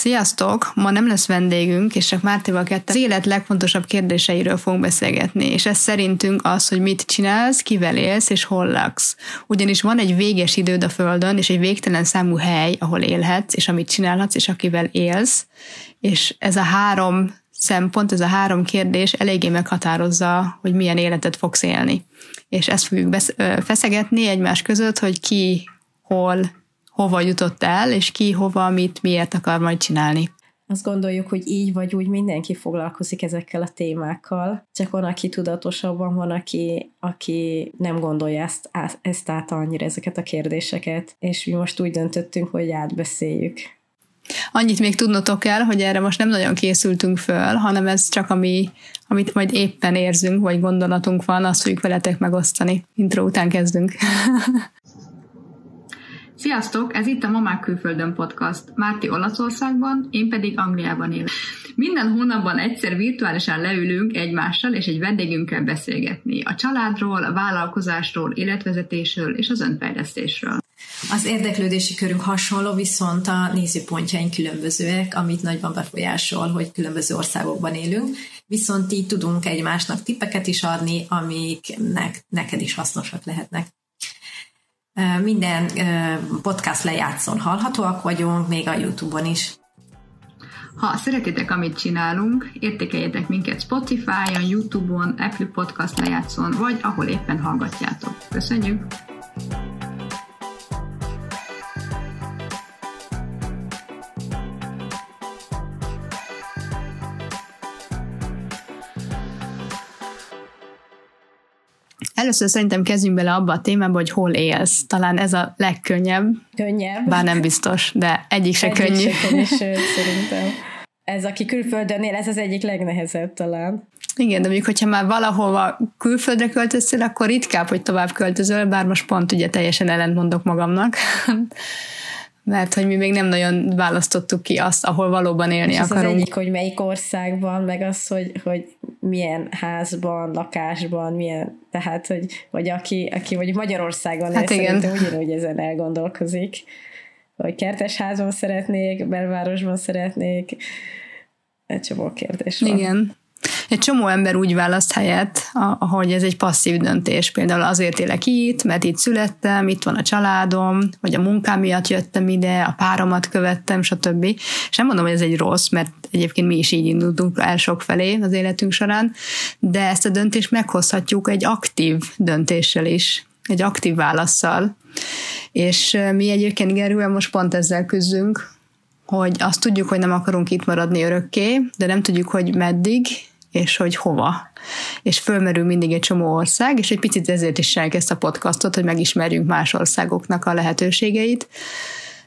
Sziasztok! Ma nem lesz vendégünk, és csak Mártéval ketten az élet legfontosabb kérdéseiről fogunk beszélgetni, és ez szerintünk az, hogy mit csinálsz, kivel élsz, és hol laksz. Ugyanis van egy véges időd a Földön, és egy végtelen számú hely, ahol élhetsz, és amit csinálhatsz, és akivel élsz, és ez a három szempont, ez a három kérdés eléggé meghatározza, hogy milyen életet fogsz élni. És ezt fogjuk besz- feszegetni egymás között, hogy ki, hol, hova jutott el, és ki hova, mit, miért akar majd csinálni. Azt gondoljuk, hogy így vagy úgy mindenki foglalkozik ezekkel a témákkal, csak van, aki tudatosabban, van, aki, aki nem gondolja ezt, ezt át annyira ezeket a kérdéseket, és mi most úgy döntöttünk, hogy átbeszéljük. Annyit még tudnotok kell, hogy erre most nem nagyon készültünk föl, hanem ez csak ami, amit majd éppen érzünk, vagy gondolatunk van, azt fogjuk veletek megosztani. Intro után kezdünk. Sziasztok! Ez itt a Mamák Külföldön podcast. Márti Olaszországban, én pedig Angliában élek. Minden hónapban egyszer virtuálisan leülünk egymással és egy vendégünkkel beszélgetni. A családról, a vállalkozásról, életvezetésről és az önfejlesztésről. Az érdeklődési körünk hasonló, viszont a nézőpontjaink különbözőek, amit nagyban befolyásol, hogy különböző országokban élünk, viszont így tudunk egymásnak tippeket is adni, amik neked is hasznosak lehetnek. Minden podcast lejátszón hallhatóak vagyunk, még a YouTube-on is. Ha szeretitek, amit csinálunk, értékeljetek minket Spotify-on, YouTube-on, Apple Podcast lejátszón, vagy ahol éppen hallgatjátok. Köszönjük! Először szerintem kezdjünk bele abba a témába, hogy hol élsz. Talán ez a legkönnyebb. Könnyebb. Bár nem biztos, de egyik se egyik könnyű. Se könnyű sőt, szerintem. Ez, aki külföldön él, ez az egyik legnehezebb talán. Igen, de mondjuk, hogyha már valahova külföldre költöztél, akkor ritkább, hogy tovább költözöl, bár most pont ugye teljesen ellentmondok magamnak mert hogy mi még nem nagyon választottuk ki azt, ahol valóban élni És akarunk. az egyik, hogy melyik országban, meg az, hogy, hogy milyen házban, lakásban, milyen, tehát, hogy vagy aki, aki vagy Magyarországon hát él, igen. szerintem ugyanúgy ezen elgondolkozik, hogy kertes házban szeretnék, belvárosban szeretnék, egy csomó kérdés van. Igen. Egy csomó ember úgy választ helyet, hogy ez egy passzív döntés. Például azért élek itt, mert itt születtem, itt van a családom, vagy a munkám miatt jöttem ide, a páromat követtem, stb. És nem mondom, hogy ez egy rossz, mert egyébként mi is így indultunk el sok felé az életünk során, de ezt a döntést meghozhatjuk egy aktív döntéssel is, egy aktív válaszsal. És mi egyébként Gerővel most pont ezzel küzdünk, hogy azt tudjuk, hogy nem akarunk itt maradni örökké, de nem tudjuk, hogy meddig, és hogy hova. És fölmerül mindig egy csomó ország, és egy picit ezért is ezt a podcastot, hogy megismerjünk más országoknak a lehetőségeit,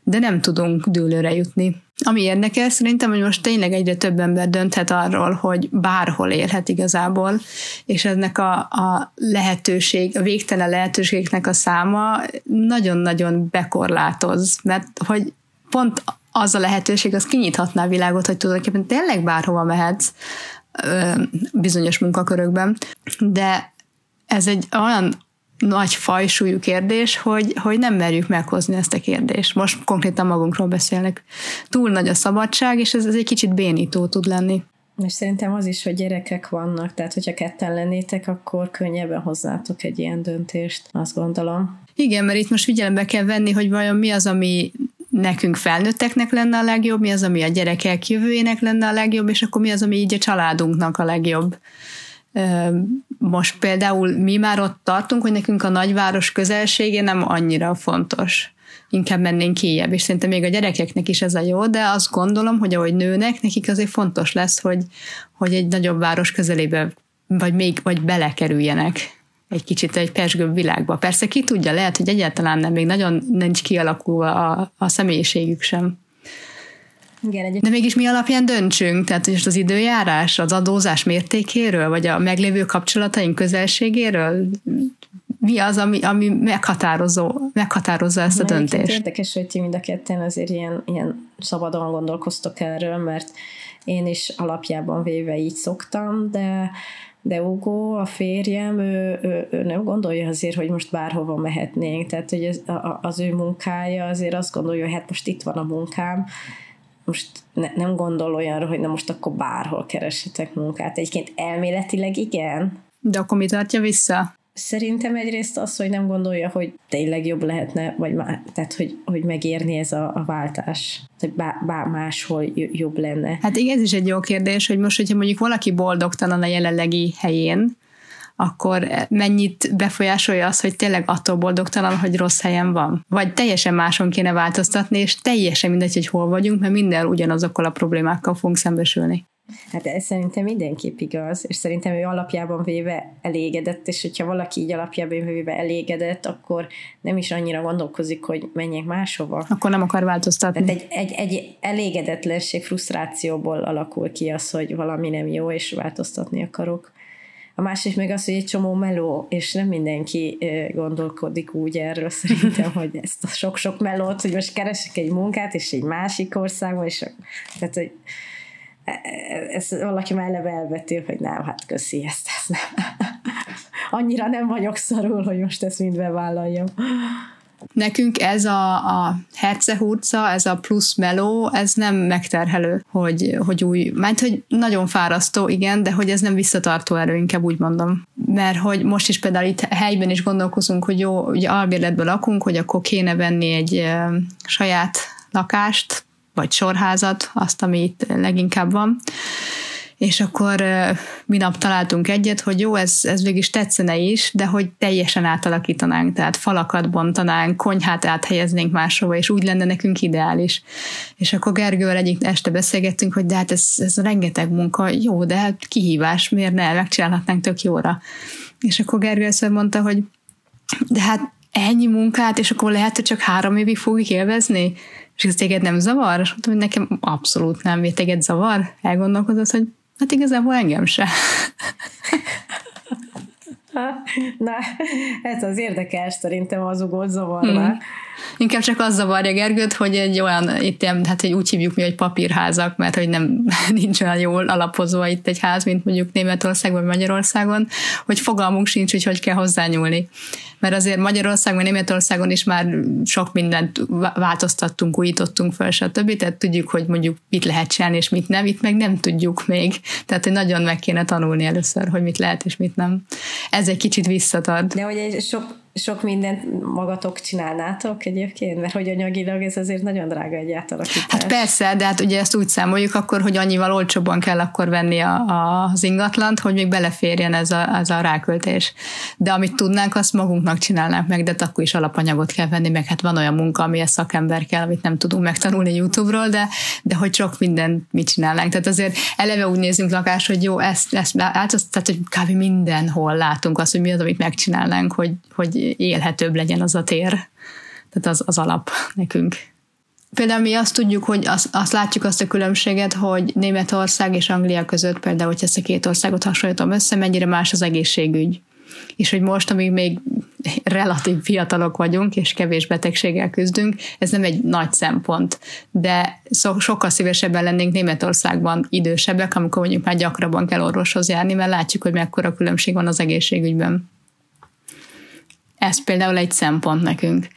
de nem tudunk dőlőre jutni. Ami érdekes, szerintem, hogy most tényleg egyre több ember dönthet arról, hogy bárhol élhet igazából, és ennek a, a lehetőség, a végtelen lehetőségeknek a száma nagyon-nagyon bekorlátoz, mert hogy pont az a lehetőség, az kinyithatná a világot, hogy tulajdonképpen tényleg bárhova mehetsz, bizonyos munkakörökben, de ez egy olyan nagy fajsúlyú kérdés, hogy, hogy nem merjük meghozni ezt a kérdést. Most konkrétan magunkról beszélnek. Túl nagy a szabadság, és ez, ez egy kicsit bénító tud lenni. És szerintem az is, hogy gyerekek vannak, tehát hogyha ketten lennétek, akkor könnyebben hozzátok egy ilyen döntést, azt gondolom. Igen, mert itt most figyelembe kell venni, hogy vajon mi az, ami nekünk felnőtteknek lenne a legjobb, mi az, ami a gyerekek jövőjének lenne a legjobb, és akkor mi az, ami így a családunknak a legjobb. Most például mi már ott tartunk, hogy nekünk a nagyváros közelsége nem annyira fontos. Inkább mennénk kijebb, és szerintem még a gyerekeknek is ez a jó, de azt gondolom, hogy ahogy nőnek, nekik azért fontos lesz, hogy, hogy egy nagyobb város közelébe vagy még vagy belekerüljenek egy kicsit egy persgőbb világba. Persze ki tudja, lehet, hogy egyáltalán nem, még nagyon nincs kialakulva a, a személyiségük sem. Igen, De mégis mi alapján döntsünk? Tehát most az időjárás, az adózás mértékéről, vagy a meglévő kapcsolataink közelségéről? Mi az, ami, ami meghatározó, meghatározza ezt a döntést? Érdekes, hogy ti mind a ketten azért ilyen, ilyen szabadon gondolkoztok erről, mert én is alapjában véve így szoktam, de de Ugo, a férjem, ő, ő, ő nem gondolja azért, hogy most bárhova mehetnénk, tehát hogy ez, a, az ő munkája azért azt gondolja, hogy hát most itt van a munkám, most ne, nem gondol olyanra, hogy na most akkor bárhol keresetek munkát. Egyébként elméletileg igen. De akkor mi tartja vissza? Szerintem egyrészt az, hogy nem gondolja, hogy tényleg jobb lehetne, vagy má, tehát, hogy, hogy megérni ez a, a váltás, hogy bá, bá máshol jobb lenne. Hát igen, ez is egy jó kérdés, hogy most, hogyha mondjuk valaki boldogtalan a jelenlegi helyén, akkor mennyit befolyásolja az, hogy tényleg attól boldogtalan, hogy rossz helyen van? Vagy teljesen máson kéne változtatni, és teljesen mindegy, hogy hol vagyunk, mert minden ugyanazokkal a problémákkal fogunk szembesülni. Hát ez szerintem mindenképp igaz, és szerintem ő alapjában véve elégedett, és hogyha valaki így alapjában véve elégedett, akkor nem is annyira gondolkozik, hogy menjek máshova. Akkor nem akar változtatni. Tehát egy, egy, egy elégedetlenség, frusztrációból alakul ki az, hogy valami nem jó, és változtatni akarok. A másik meg az, hogy egy csomó meló, és nem mindenki gondolkodik úgy erről szerintem, hogy ezt a sok-sok melót, hogy most keresek egy munkát, és egy másik országban, és tehát, hogy e, e, ez valaki már eleve elvető, hogy nem, hát köszi, ezt, ezt nem. Annyira nem vagyok szarul, hogy most ezt mind bevállaljam. Nekünk ez a, a hercehurca, ez a plusz meló, ez nem megterhelő, hogy, hogy új, mert hogy nagyon fárasztó, igen, de hogy ez nem visszatartó erő, inkább úgy mondom. Mert hogy most is például itt helyben is gondolkozunk, hogy jó, ugye albérletből lakunk, hogy akkor kéne venni egy e, saját lakást, vagy sorházat, azt, ami itt leginkább van és akkor minap találtunk egyet, hogy jó, ez, ez végig tetszene is, de hogy teljesen átalakítanánk, tehát falakat bontanánk, konyhát áthelyeznénk máshova, és úgy lenne nekünk ideális. És akkor Gergővel egyik este beszélgettünk, hogy de hát ez, ez rengeteg munka, jó, de hát kihívás, miért ne, megcsinálhatnánk tök jóra. És akkor Gergő egyszer mondta, hogy de hát ennyi munkát, és akkor lehet, hogy csak három évig fogjuk élvezni? És ez téged nem zavar? És mondtam, hogy nekem abszolút nem. Téged zavar? Elgondolkodott, hogy Hát igazából engem se. Na, ez az érdekes, szerintem az ugót zavarná. Hmm. Inkább csak az zavarja Gergőt, hogy egy olyan, itt hát egy úgy hívjuk mi, hogy papírházak, mert hogy nem nincs olyan jól alapozva itt egy ház, mint mondjuk Németországban vagy Magyarországon, hogy fogalmunk sincs, hogy hogy kell hozzányúlni mert azért Magyarországon, Németországon is már sok mindent változtattunk, újítottunk fel, stb. Tehát tudjuk, hogy mondjuk mit lehet csinálni, és mit nem, itt meg nem tudjuk még. Tehát, hogy nagyon meg kéne tanulni először, hogy mit lehet, és mit nem. Ez egy kicsit visszatad. De hogy egy sok sok mindent magatok csinálnátok egyébként? Mert hogy anyagilag ez azért nagyon drága egy átalakítás. Hát persze, de hát ugye ezt úgy számoljuk akkor, hogy annyival olcsóbban kell akkor venni a, a, az ingatlant, hogy még beleférjen ez a, ez a ráköltés. De amit tudnánk, azt magunknak csinálnánk meg, de akkor is alapanyagot kell venni, meg hát van olyan munka, amihez szakember kell, amit nem tudunk megtanulni YouTube-ról, de, de hogy sok mindent mit csinálnánk. Tehát azért eleve úgy nézünk lakás, hogy jó, ezt, ezt tehát hogy kb. mindenhol látunk azt, hogy mi az, amit megcsinálnánk, hogy, hogy élhetőbb legyen az a tér. Tehát az, az alap nekünk. Például mi azt tudjuk, hogy azt, azt látjuk azt a különbséget, hogy Németország és Anglia között például, hogy ezt a két országot hasonlítom össze, mennyire más az egészségügy. És hogy most, amíg még relatív fiatalok vagyunk, és kevés betegséggel küzdünk, ez nem egy nagy szempont. De so, sokkal szívesebben lennénk Németországban idősebbek, amikor mondjuk már gyakrabban kell orvoshoz járni, mert látjuk, hogy mekkora különbség van az egészségügyben. Ez például egy szempont nekünk.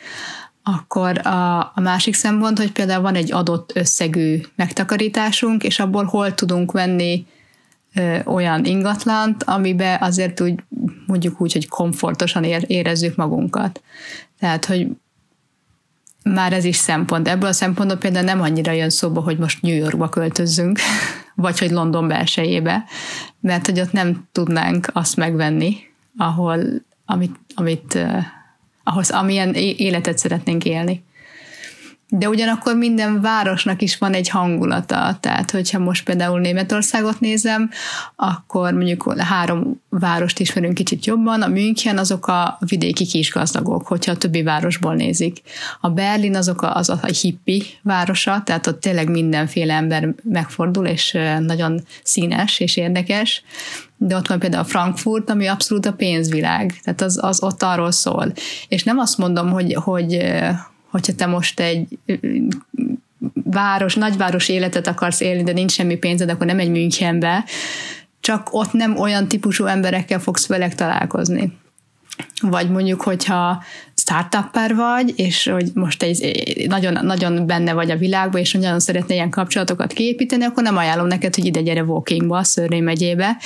Akkor a, a másik szempont, hogy például van egy adott összegű megtakarításunk, és abból hol tudunk venni ö, olyan ingatlant, amiben azért úgy mondjuk úgy, hogy komfortosan érezzük magunkat. Tehát, hogy már ez is szempont. Ebből a szempontból például nem annyira jön szóba, hogy most New Yorkba költözzünk, vagy hogy London belsejébe, mert hogy ott nem tudnánk azt megvenni, ahol amit, amit ahhoz, amilyen életet szeretnénk élni. De ugyanakkor minden városnak is van egy hangulata, tehát hogyha most például Németországot nézem, akkor mondjuk három várost ismerünk kicsit jobban, a München azok a vidéki kisgazdagok, hogyha a többi városból nézik. A Berlin azok a, az a hippi városa, tehát ott tényleg mindenféle ember megfordul, és nagyon színes és érdekes, de ott van például a Frankfurt, ami abszolút a pénzvilág, tehát az, az ott arról szól. És nem azt mondom, hogy, hogy hogyha te most egy város, nagyváros életet akarsz élni, de nincs semmi pénzed, akkor nem egy Münchenbe, csak ott nem olyan típusú emberekkel fogsz velek találkozni. Vagy mondjuk, hogyha startupper vagy, és hogy most egy nagyon, nagyon benne vagy a világban, és nagyon szeretne ilyen kapcsolatokat kiépíteni, akkor nem ajánlom neked, hogy ide gyere Walkingba, Szörné megyébe,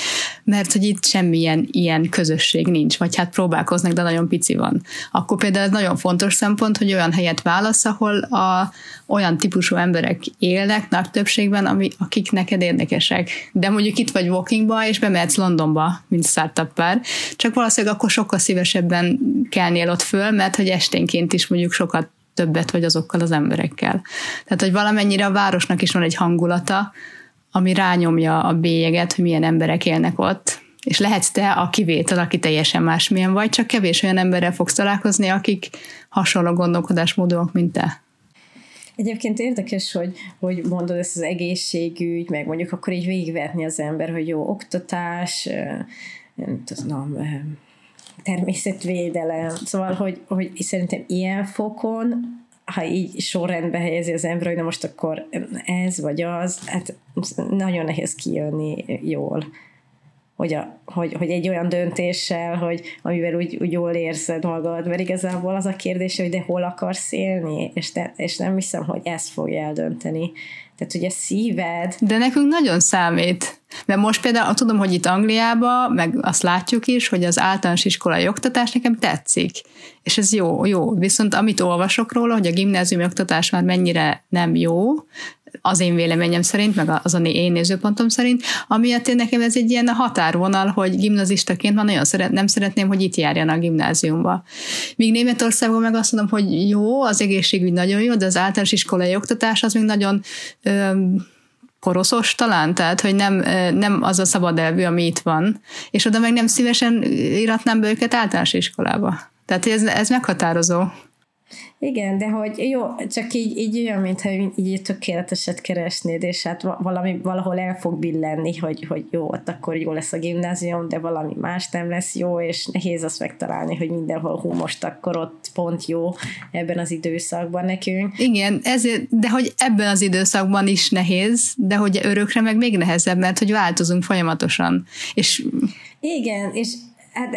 mert hogy itt semmilyen ilyen közösség nincs, vagy hát próbálkoznak, de nagyon pici van. Akkor például ez nagyon fontos szempont, hogy olyan helyet válasz, ahol a, olyan típusú emberek élnek nagy többségben, ami, akik neked érdekesek. De mondjuk itt vagy Walkingba, és bemehetsz Londonba, mint startupper, csak valószínűleg akkor sokkal szívesebben kelnél ott föl, mert hogy esténként is mondjuk sokat többet vagy azokkal az emberekkel. Tehát, hogy valamennyire a városnak is van egy hangulata, ami rányomja a bélyeget, hogy milyen emberek élnek ott, és lehetsz te a kivétel, aki teljesen másmilyen vagy, csak kevés olyan emberrel fogsz találkozni, akik hasonló gondolkodásmódúak, mint te. Egyébként érdekes, hogy, hogy mondod ezt az egészségügy, meg mondjuk akkor így végigvetni az ember, hogy jó oktatás, nem tudom, természetvédelem, szóval, hogy, hogy szerintem ilyen fokon ha így sorrendbe helyezi az ember, hogy na most akkor ez vagy az, hát nagyon nehéz kijönni jól hogy, a, hogy, hogy egy olyan döntéssel, hogy amivel úgy, úgy jól érzed magad, mert igazából az a kérdés, hogy de hol akarsz élni, és, te, és nem hiszem, hogy ezt fogja eldönteni. Tehát ugye szíved... De nekünk nagyon számít. Mert most például tudom, hogy itt Angliában, meg azt látjuk is, hogy az általános iskolai oktatás nekem tetszik. És ez jó, jó. Viszont amit olvasok róla, hogy a gimnáziumi oktatás már mennyire nem jó, az én véleményem szerint, meg az a én nézőpontom szerint, amiatt én nekem ez egy ilyen határvonal, hogy gimnazistaként már nagyon szeret, nem szeretném, hogy itt járjan a gimnáziumba. Míg Németországban meg azt mondom, hogy jó, az egészségügy nagyon jó, de az általános iskolai oktatás az még nagyon ö, koroszos talán, tehát hogy nem, nem az a szabad elvű, ami itt van, és oda meg nem szívesen iratnám be őket általános iskolába. Tehát ez, ez meghatározó. Igen, de hogy jó, csak így, így olyan, mintha így tökéleteset keresnéd, és hát valami, valahol el fog billenni, hogy, hogy jó, ott akkor jó lesz a gimnázium, de valami más nem lesz jó, és nehéz azt megtalálni, hogy mindenhol hú, most akkor ott pont jó ebben az időszakban nekünk. Igen, ezért, de hogy ebben az időszakban is nehéz, de hogy örökre meg még nehezebb, mert hogy változunk folyamatosan. És igen, és Hát,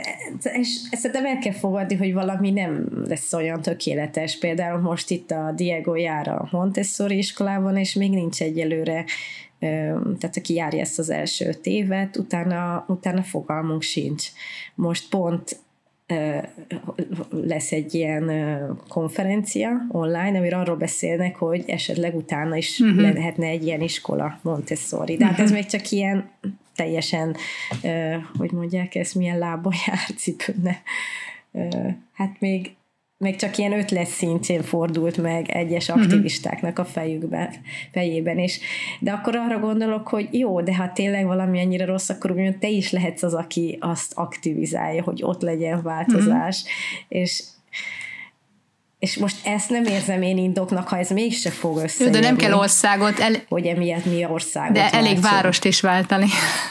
és szerintem el kell fogadni, hogy valami nem lesz olyan tökéletes. Például most itt a Diego jár a Montessori iskolában, és még nincs egyelőre tehát aki járja ezt az első évet, utána, utána fogalmunk sincs. Most pont lesz egy ilyen konferencia online, amire arról beszélnek, hogy esetleg utána is uh-huh. lehetne egy ilyen iskola Montessori. De hát uh-huh. ez még csak ilyen teljesen, hogy mondják ezt, milyen lába jár cipőne. Hát még még csak ilyen ötlet szintjén fordult meg egyes mhm. aktivistáknak a fejükben, fejében is. De akkor arra gondolok, hogy jó, de ha tényleg valami annyira rossz, akkor úgymond te is lehetsz az, aki azt aktivizálja, hogy ott legyen változás. Mm-hmm. És és most ezt nem érzem én indoknak, ha ez mégse fog össze. de nem kell országot. El... Hogy emiatt mi országot De elég váltsunk. várost is váltani.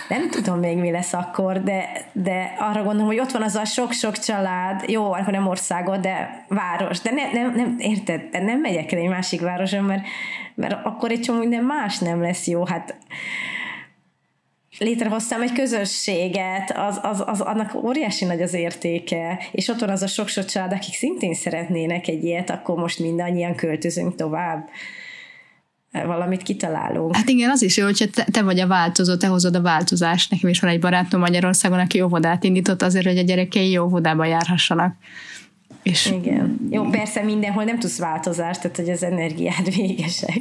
Nem tudom még mi lesz akkor, de, de arra gondolom, hogy ott van az a sok-sok család, jó, akkor nem országot, de város. De ne, nem, nem, érted, de nem megyek el egy másik városon, mert, mert akkor egy csomó minden más nem lesz jó. Hát létrehoztam egy közösséget, az, az, az, annak óriási nagy az értéke, és ott van az a sok-sok család, akik szintén szeretnének egy ilyet, akkor most mindannyian költözünk tovább valamit kitalálunk. Hát igen, az is jó, hogy te, te vagy a változó, te hozod a változást. Nekem is van egy barátom Magyarországon, aki óvodát indított azért, hogy a gyerekei jó óvodába járhassanak. És Igen. Jó, persze mindenhol nem tudsz változást, tehát hogy az energiád végesek.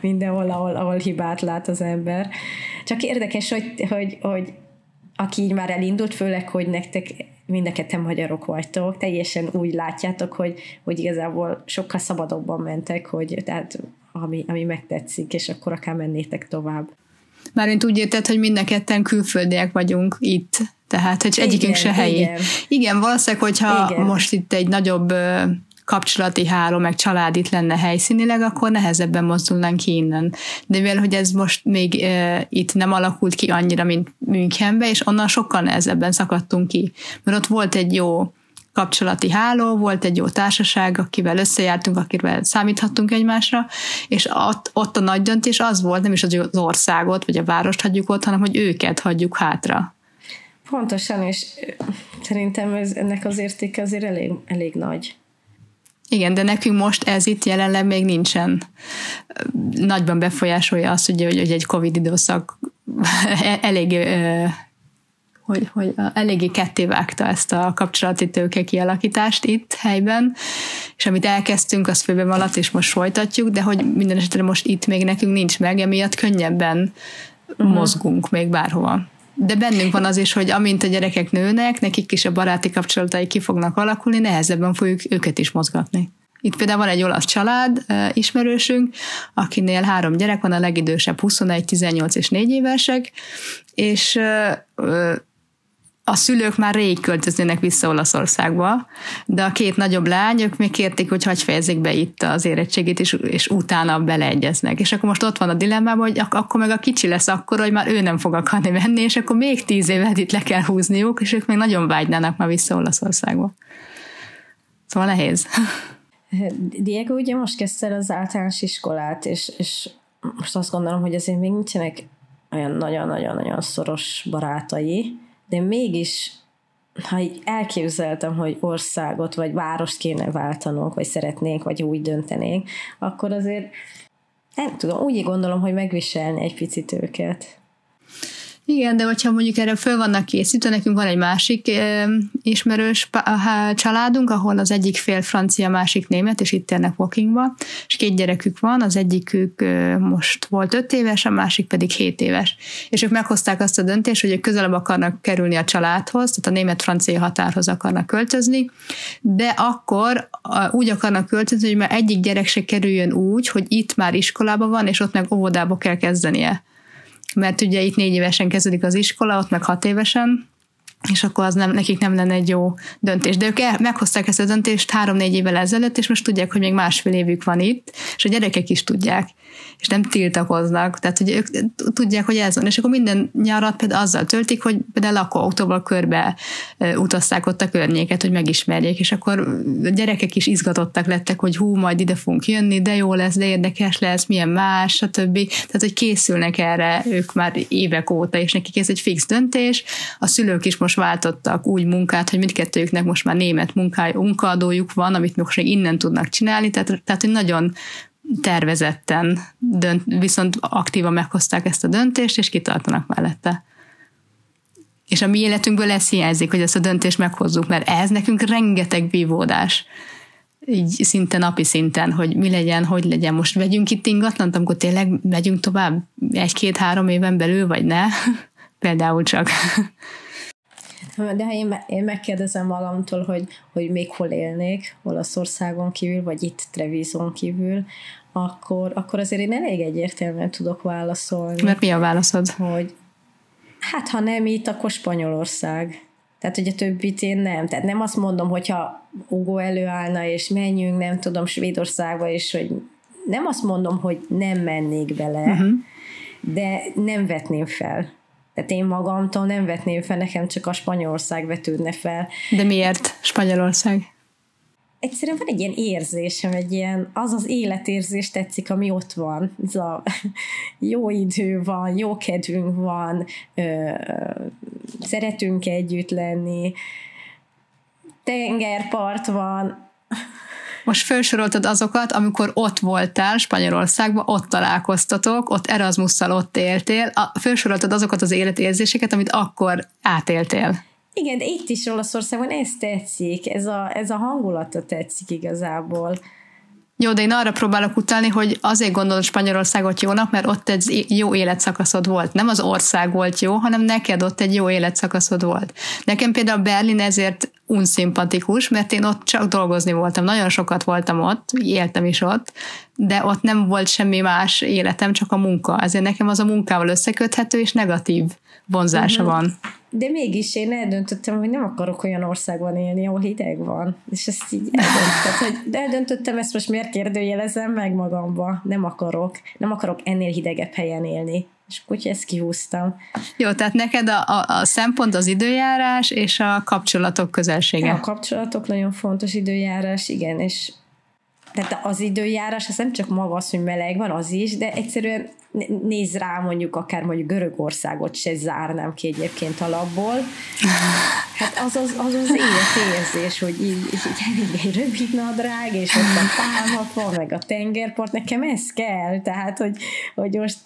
Mindenhol, ahol, ahol hibát lát az ember. Csak érdekes, hogy, hogy, hogy aki így már elindult, főleg, hogy nektek mind a ketten magyarok vagytok, teljesen úgy látjátok, hogy, hogy igazából sokkal szabadobban mentek, hogy tehát ami, ami megtetszik, és akkor akár mennétek tovább. Mármint úgy érted, hogy mind a ketten külföldiek vagyunk itt, tehát hogy igen, egyikünk se helyi. Igen, igen valószínűleg, hogyha igen. most itt egy nagyobb kapcsolati háló, meg család itt lenne helyszínileg, akkor nehezebben mozdulnánk ki innen. De mivel, hogy ez most még e, itt nem alakult ki annyira, mint Münchenbe, és onnan sokkal nehezebben szakadtunk ki. Mert ott volt egy jó kapcsolati háló, volt egy jó társaság, akivel összejártunk, akivel számíthattunk egymásra, és ott, ott a nagy döntés az volt, nem is az országot, vagy a várost hagyjuk ott, hanem hogy őket hagyjuk hátra. Pontosan, és szerintem ez, ennek az értéke azért elég, elég nagy. Igen, de nekünk most ez itt jelenleg még nincsen. Nagyban befolyásolja azt, ugye, hogy egy Covid időszak elég hogy, hogy eléggé ketté vágta ezt a kapcsolati tőke kialakítást itt helyben, és amit elkezdtünk, az főben alatt, és most folytatjuk, de hogy minden esetre most itt még nekünk nincs meg, emiatt könnyebben uh-huh. mozgunk még bárhova. De bennünk van az is, hogy amint a gyerekek nőnek, nekik is a baráti kapcsolatai ki fognak alakulni, nehezebben fogjuk őket is mozgatni. Itt például van egy olasz család, ismerősünk, akinél három gyerek van, a legidősebb 21, 18 és 4 évesek, és a szülők már rég költöznének vissza Olaszországba, de a két nagyobb lány, ők még kérték, hogy hagyj fejezzék be itt az érettségét, és, és utána beleegyeznek. És akkor most ott van a dilemmában, hogy ak- akkor meg a kicsi lesz akkor, hogy már ő nem fog akarni menni, és akkor még tíz évet itt le kell húzniuk, és ők még nagyon vágynának már vissza Olaszországba. Szóval nehéz. Diego ugye most kezdte az általános iskolát, és, és most azt gondolom, hogy azért még nincsenek olyan nagyon-nagyon-nagyon szoros barátai, de mégis ha így elképzeltem, hogy országot vagy várost kéne váltanunk, vagy szeretnénk, vagy úgy döntenénk, akkor azért nem tudom, úgy gondolom, hogy megviselni egy picit őket. Igen, de hogyha mondjuk erre föl vannak készítve, nekünk van egy másik e, ismerős családunk, ahol az egyik fél francia, másik német, és itt élnek Walkingba, és két gyerekük van, az egyikük most volt öt éves, a másik pedig hét éves. És ők meghozták azt a döntést, hogy ők közelebb akarnak kerülni a családhoz, tehát a német-francia határhoz akarnak költözni, de akkor úgy akarnak költözni, hogy már egyik gyerek se kerüljön úgy, hogy itt már iskolába van, és ott meg óvodába kell kezdenie mert ugye itt négy évesen kezdődik az iskola, ott meg hat évesen, és akkor az nem, nekik nem lenne egy jó döntés. De ők el, meghozták ezt a döntést három-négy évvel ezelőtt, és most tudják, hogy még másfél évük van itt, és a gyerekek is tudják és nem tiltakoznak, tehát hogy ők tudják, hogy ez van, és akkor minden nyarat például azzal töltik, hogy például lakóautóval körbe utazták ott a környéket, hogy megismerjék, és akkor a gyerekek is izgatottak lettek, hogy hú, majd ide fogunk jönni, de jó lesz, de érdekes lesz, milyen más, stb. Tehát, hogy készülnek erre ők már évek óta, és nekik ez egy fix döntés. A szülők is most váltottak úgy munkát, hogy mindkettőjüknek most már német munkája, munkaadójuk van, amit most innen tudnak csinálni, tehát, tehát hogy nagyon tervezetten, dönt, viszont aktívan meghozták ezt a döntést, és kitartanak mellette. És a mi életünkből ez hiányzik, hogy ezt a döntést meghozzuk, mert ez nekünk rengeteg vívódás így szinte napi szinten, hogy mi legyen, hogy legyen. Most vegyünk itt ingatlant, amikor tényleg megyünk tovább egy-két-három éven belül, vagy ne? Például csak. De ha én, én megkérdezem magamtól, hogy, hogy még hol élnék, Olaszországon kívül, vagy itt Trevison kívül, akkor, akkor azért én elég egyértelműen tudok válaszolni. Mert mi a válaszod? Hogy hát ha nem itt, akkor Spanyolország. Tehát, hogy a többit én nem. Tehát nem azt mondom, hogyha Ugo előállna, és menjünk, nem tudom, Svédországba, és hogy nem azt mondom, hogy nem mennék bele, uh-huh. de nem vetném fel. Tehát én magamtól nem vetném fel, nekem csak a Spanyolország vetődne fel. De miért Spanyolország? Egyszerűen van egy ilyen érzésem, egy ilyen, az az életérzés tetszik, ami ott van. Ez a jó idő van, jó kedvünk van, ö, szeretünk együtt lenni, tengerpart van. Most felsoroltad azokat, amikor ott voltál Spanyolországban, ott találkoztatok, ott Erasmusszal ott éltél, felsoroltad azokat az életérzéseket, amit akkor átéltél. Igen, de itt is Olaszországban ez tetszik, ez a, ez a hangulata tetszik igazából. Jó, de én arra próbálok utalni, hogy azért gondolod Spanyolországot jónak, mert ott egy jó életszakaszod volt. Nem az ország volt jó, hanem neked ott egy jó életszakaszod volt. Nekem például Berlin ezért unszimpatikus, mert én ott csak dolgozni voltam. Nagyon sokat voltam ott, éltem is ott, de ott nem volt semmi más életem, csak a munka. Ezért nekem az a munkával összeköthető és negatív vonzása uh-huh. van. De mégis én eldöntöttem, hogy nem akarok olyan országban élni, ahol hideg van. És ezt így eldöntöttem, hogy eldöntöttem, ezt most miért kérdőjelezem meg magamba. Nem akarok. Nem akarok ennél hidegebb helyen élni. És akkor ezt kihúztam. Jó, tehát neked a, a, a szempont az időjárás és a kapcsolatok közelsége. A kapcsolatok nagyon fontos időjárás, igen, és tehát az időjárás, az nem csak maga az, hogy meleg van, az is, de egyszerűen néz rá mondjuk akár mondjuk Görögországot se zárnám ki egyébként alapból. Hát az az, az, az életérzés, hogy így, így egy rövid nadrág, és ott a támat van, meg a tengerpart, nekem ez kell, tehát, hogy, hogy most...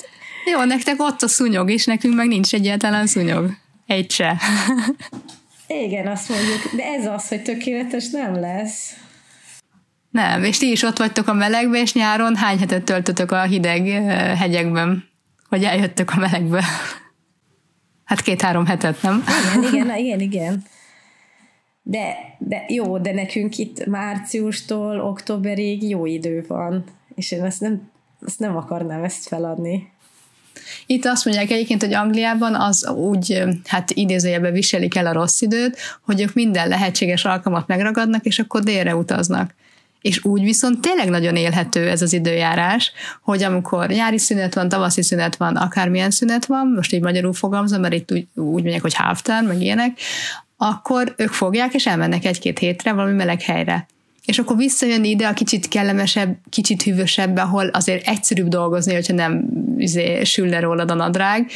Jó, nektek ott a szúnyog is, nekünk meg nincs egyáltalán szúnyog. Egy se. Igen, azt mondjuk, de ez az, hogy tökéletes nem lesz. Nem, és ti is ott vagytok a melegben, és nyáron hány hetet töltötök a hideg hegyekben? Hogy eljöttök a melegbe? Hát két-három hetet, nem? Igen, igen, igen, igen. De, de jó, de nekünk itt márciustól októberig jó idő van, és én ezt nem, ezt nem akarnám ezt feladni. Itt azt mondják egyébként, hogy Angliában az úgy, hát idézőjelben viselik el a rossz időt, hogy ők minden lehetséges alkalmat megragadnak, és akkor délre utaznak és úgy viszont tényleg nagyon élhető ez az időjárás, hogy amikor nyári szünet van, tavaszi szünet van, akármilyen szünet van, most így magyarul fogalmazom, mert itt úgy, úgy mondják, hogy halftán, meg ilyenek, akkor ők fogják, és elmennek egy-két hétre valami meleg helyre. És akkor visszajönni ide a kicsit kellemesebb, kicsit hűvösebb, ahol azért egyszerűbb dolgozni, hogyha nem izé, sül le rólad a nadrág,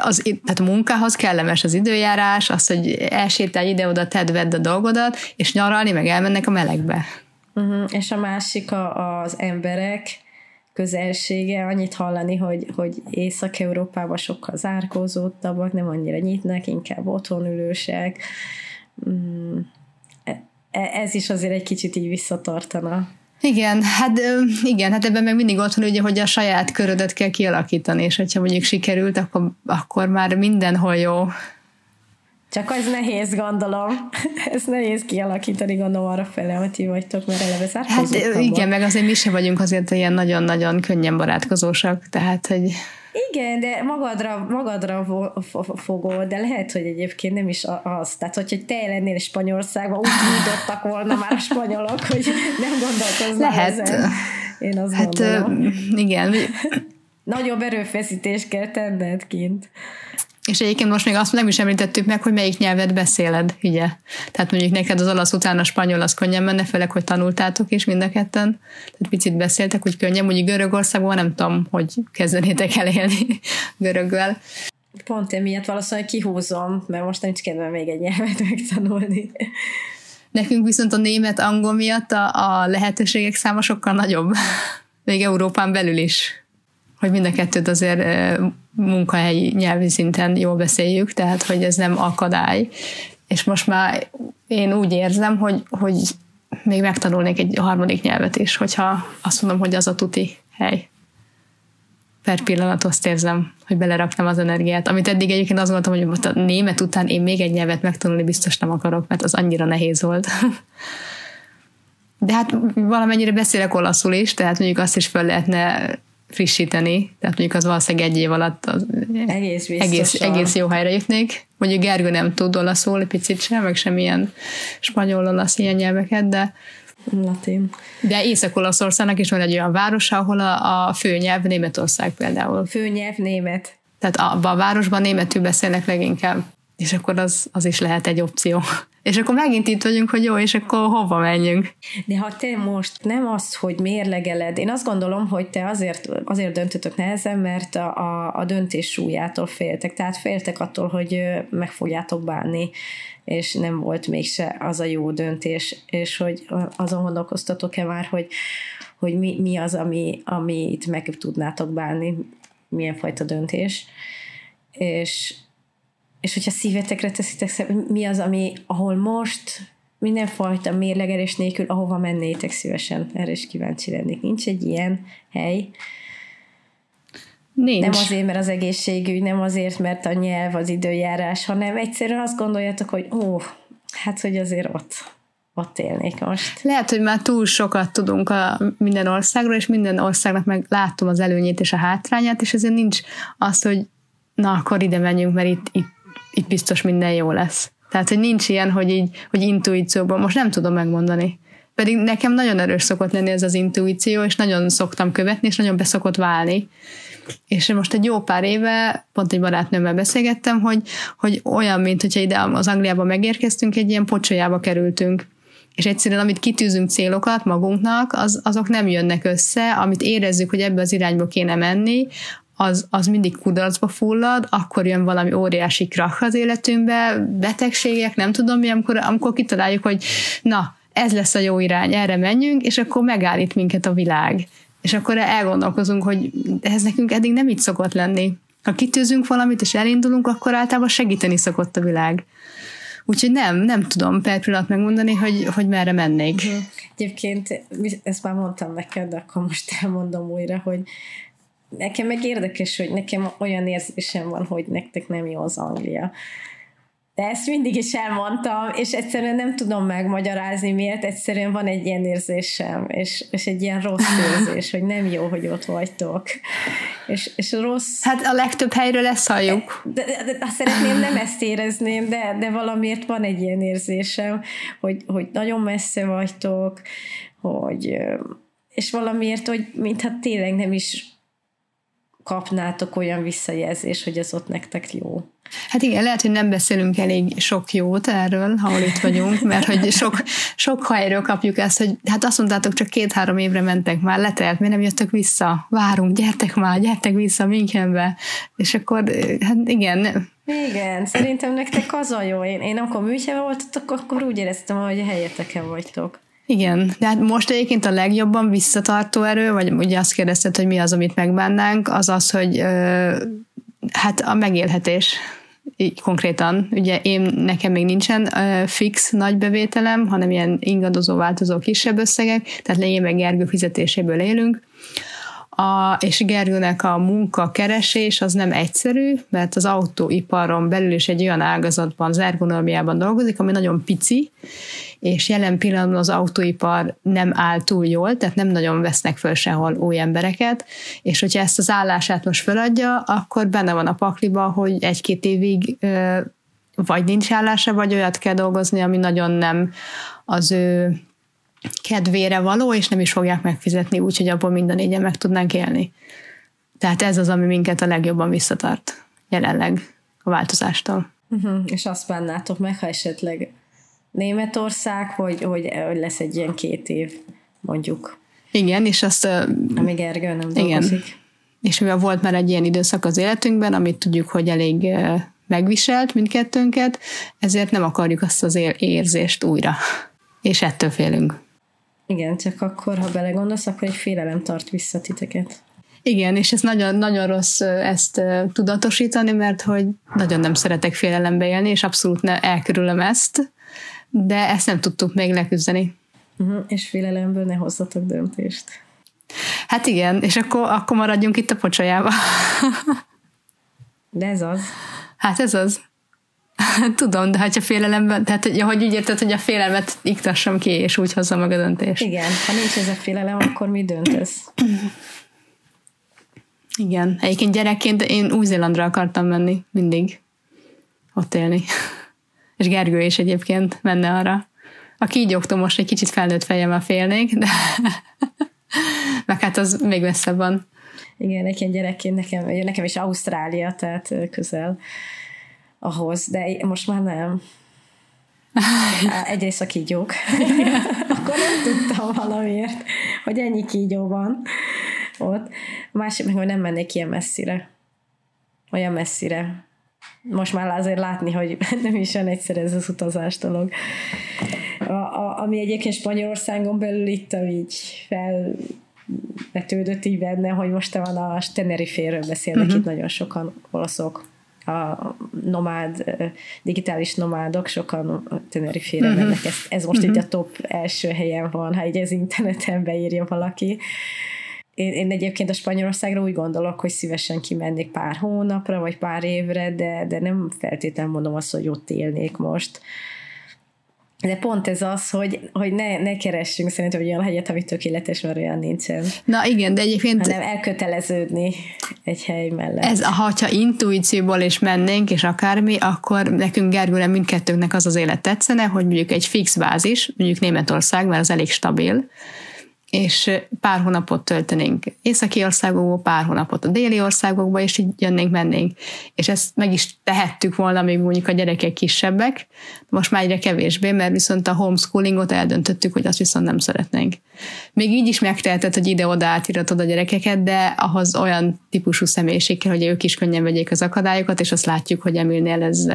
az, tehát a munkához kellemes az időjárás, az, hogy elsétálj ide-oda, tedd, vedd a dolgodat, és nyaralni, meg elmennek a melegbe. Uh-huh. És a másik a, az emberek közelsége, annyit hallani, hogy, hogy Észak-Európában sokkal zárkózódtabbak, nem annyira nyitnak, inkább otthon ülősek. Mm. E, e, ez is azért egy kicsit így visszatartana. Igen, hát igen, hát ebben meg mindig ott van ugye, hogy a saját körödet kell kialakítani, és hogyha mondjuk sikerült, akkor, akkor már mindenhol jó. Csak az nehéz, gondolom. Ez nehéz kialakítani, gondolom arra fele, hogy ti vagytok, mert eleve Hát igen, meg azért mi sem vagyunk azért ilyen nagyon-nagyon könnyen barátkozósak, tehát, hogy... Igen, de magadra, magadra fogod, de lehet, hogy egyébként nem is az. Tehát, hogyha te lennél Spanyolországban, úgy húdottak volna már a spanyolok, hogy nem gondolkoznál Lehet. Ezen. Én azt hát, gondolom. igen. Nagyobb erőfeszítést kell tenned kint. És egyébként most még azt nem is említettük meg, hogy melyik nyelvet beszéled, ugye? Tehát mondjuk neked az olasz után a spanyol az könnyen menne, főleg, hogy tanultátok is mind a ketten. Tehát picit beszéltek, úgy könnyen. Mondjuk Görögországban nem tudom, hogy kezdenétek el élni göröggel. Pont emiatt valószínűleg kihúzom, mert most nincs kedve még egy nyelvet megtanulni. Nekünk viszont a német angol miatt a, a lehetőségek száma sokkal nagyobb. Még Európán belül is hogy mind a kettőt azért munkahelyi nyelvi szinten jól beszéljük, tehát hogy ez nem akadály. És most már én úgy érzem, hogy, hogy még megtanulnék egy harmadik nyelvet is, hogyha azt mondom, hogy az a tuti hely. Per pillanat azt érzem, hogy beleraktam az energiát. Amit eddig egyébként azt gondoltam, hogy most a német után én még egy nyelvet megtanulni biztos nem akarok, mert az annyira nehéz volt. De hát valamennyire beszélek olaszul is, tehát mondjuk azt is fel lehetne frissíteni, tehát mondjuk az valószínűleg egy év alatt az egész, egész, egész jó helyre jutnék. Mondjuk Gergő nem tud olaszul, picit sem, meg semmilyen spanyol-olasz ilyen nyelveket, de Latin. De Észak-Olaszországnak is van egy olyan városa, ahol a, a főnyelv Németország például. Főnyelv német. Tehát abban a városban németül beszélnek leginkább. És akkor az, az is lehet egy opció. És akkor megint itt vagyunk, hogy jó, és akkor hova menjünk? De ha te most nem az, hogy mérlegeled, én azt gondolom, hogy te azért, azért döntötök nehezen, mert a, a, a döntés súlyától féltek. Tehát féltek attól, hogy meg fogjátok bánni, és nem volt mégse az a jó döntés, és hogy azon gondolkoztatok-e már, hogy, hogy mi, mi az, ami, amit meg tudnátok bánni, milyen fajta döntés. És és hogyha szívetekre teszitek, mi az, ami, ahol most mindenfajta mérlegelés nélkül, ahova mennétek szívesen. Erre is kíváncsi lennék. Nincs egy ilyen hely. Nincs. Nem azért, mert az egészségügy, nem azért, mert a nyelv, az időjárás, hanem egyszerűen azt gondoljátok, hogy ó, hát, hogy azért ott, ott élnék most. Lehet, hogy már túl sokat tudunk a minden országról, és minden országnak meg látom az előnyét és a hátrányát, és ezért nincs az, hogy na, akkor ide menjünk, mert itt, itt itt biztos minden jó lesz. Tehát, hogy nincs ilyen, hogy így, hogy intuícióban, most nem tudom megmondani. Pedig nekem nagyon erős szokott lenni ez az intuíció, és nagyon szoktam követni, és nagyon beszokott válni. És most egy jó pár éve, pont egy barátnőmmel beszélgettem, hogy, hogy olyan, mint hogyha ide az Angliába megérkeztünk, egy ilyen pocsolyába kerültünk. és egyszerűen amit kitűzünk célokat magunknak, az, azok nem jönnek össze, amit érezzük, hogy ebbe az irányba kéne menni, az, az mindig kudarcba fullad, akkor jön valami óriási krach az életünkbe, betegségek, nem tudom mi, amikor, amikor kitaláljuk, hogy na, ez lesz a jó irány, erre menjünk, és akkor megállít minket a világ. És akkor elgondolkozunk, hogy ez nekünk eddig nem így szokott lenni. Ha kitűzünk valamit, és elindulunk, akkor általában segíteni szokott a világ. Úgyhogy nem, nem tudom per pillanat megmondani, hogy, hogy merre mennék. Uh-huh. Egyébként ezt már mondtam neked, de akkor most elmondom újra, hogy nekem meg érdekes, hogy nekem olyan érzésem van, hogy nektek nem jó az Anglia. De ezt mindig is elmondtam, és egyszerűen nem tudom megmagyarázni miért, egyszerűen van egy ilyen érzésem, és, és egy ilyen rossz érzés, hogy nem jó, hogy ott vagytok. És, és rossz... Hát a legtöbb helyről ezt halljuk. De, de, de, de szeretném nem ezt érezném, de, de valamiért van egy ilyen érzésem, hogy, hogy nagyon messze vagytok, hogy és valamiért, hogy mintha tényleg nem is kapnátok olyan visszajelzés, hogy ez ott nektek jó. Hát igen, lehet, hogy nem beszélünk elég sok jót erről, ha itt vagyunk, mert hogy sok, sok helyről kapjuk ezt, hogy hát azt mondtátok, csak két-három évre mentek már, letelt, miért nem jöttök vissza? Várunk, gyertek már, gyertek vissza Münchenbe. És akkor, hát igen. Igen, szerintem nektek az a jó. Én, én akkor Münchenben voltatok, akkor úgy éreztem, hogy a helyeteken vagytok. Igen, de hát most egyébként a legjobban visszatartó erő, vagy ugye azt kérdezted, hogy mi az, amit megbánnánk, az az, hogy hát a megélhetés így konkrétan. Ugye én, nekem még nincsen ö, fix nagy bevételem, hanem ilyen ingadozó, változó kisebb összegek, tehát lényegében Gergő fizetéséből élünk, a, és Gergőnek a munkakeresés az nem egyszerű, mert az autóiparon belül is egy olyan ágazatban, az ergonómiában dolgozik, ami nagyon pici, és jelen pillanatban az autóipar nem áll túl jól, tehát nem nagyon vesznek föl sehol új embereket, és hogyha ezt az állását most feladja, akkor benne van a pakliba, hogy egy-két évig vagy nincs állása, vagy olyat kell dolgozni, ami nagyon nem az ő kedvére való, és nem is fogják megfizetni úgy, hogy abból minden négyen meg tudnánk élni. Tehát ez az, ami minket a legjobban visszatart jelenleg a változástól. Uh-huh. És azt bánnátok meg, ha esetleg Németország, hogy, hogy, hogy lesz egy ilyen két év, mondjuk. Igen, és azt... Amíg Ergő nem dolgozik. Igen. És mivel volt már egy ilyen időszak az életünkben, amit tudjuk, hogy elég megviselt mindkettőnket, ezért nem akarjuk azt az érzést újra. És ettől félünk. Igen, csak akkor, ha belegondolsz, akkor egy félelem tart vissza titeket. Igen, és ez nagyon, nagyon rossz ezt tudatosítani, mert hogy nagyon nem szeretek félelembe élni, és abszolút ne elkerülöm ezt, de ezt nem tudtuk még leküzdeni. Uh-huh, és félelemből ne hozzatok döntést. Hát igen, és akkor, akkor maradjunk itt a pocsolyába. de ez az. Hát ez az. Tudom, de hát a félelemben, tehát hogy, hogy úgy érted, hogy a félelmet iktassam ki, és úgy hozzam meg a döntést. Igen, ha nincs ez a félelem, akkor mi döntesz? Igen, egyébként gyerekként én Új-Zélandra akartam menni, mindig ott élni. És Gergő is egyébként menne arra. A kígyóktól most egy kicsit felnőtt fejemmel félnék, de meg hát az még messzebb van. Igen, egy gyerekként nekem, nekem is Ausztrália, tehát közel ahhoz, de most már nem. Egyrészt a kígyók. Akkor nem tudtam valamiért, hogy ennyi kígyó van ott. A másik meg, hogy nem mennék ilyen messzire. Olyan messzire. Most már azért látni, hogy nem is olyan egyszerű ez az utazás dolog. A, a, ami egyébként Spanyolországon belül itt, így fel betődött így benne, hogy most van a Tenerife-ről beszélnek uh-huh. itt nagyon sokan olaszok a nomád, digitális nomádok sokan Tenerife-re uh-huh. mennek. Ez, ez most uh-huh. így a top első helyen van, ha így az interneten beírja valaki. Én, én egyébként a Spanyolországra úgy gondolok, hogy szívesen kimennék pár hónapra, vagy pár évre, de, de nem feltétlenül mondom azt, hogy ott élnék most. De pont ez az, hogy, hogy ne, ne keressünk szerintem egy olyan helyet, ami tökéletes, mert olyan nincsen. Na igen, de egyébként... Hanem elköteleződni egy hely mellett. Ez, ha intuícióból is mennénk, és akármi, akkor nekünk Gergőre mindkettőnknek az az élet tetszene, hogy mondjuk egy fix bázis, mondjuk Németország, mert az elég stabil, és pár hónapot töltenénk északi országokba, pár hónapot a déli országokba, és így jönnénk, mennénk. És ezt meg is tehettük volna, még mondjuk a gyerekek kisebbek, most már egyre kevésbé, mert viszont a homeschoolingot eldöntöttük, hogy azt viszont nem szeretnénk. Még így is megteheted, hogy ide-oda átiratod a gyerekeket, de ahhoz olyan típusú személyiség kell, hogy ők is könnyen vegyék az akadályokat, és azt látjuk, hogy Emilnél ez,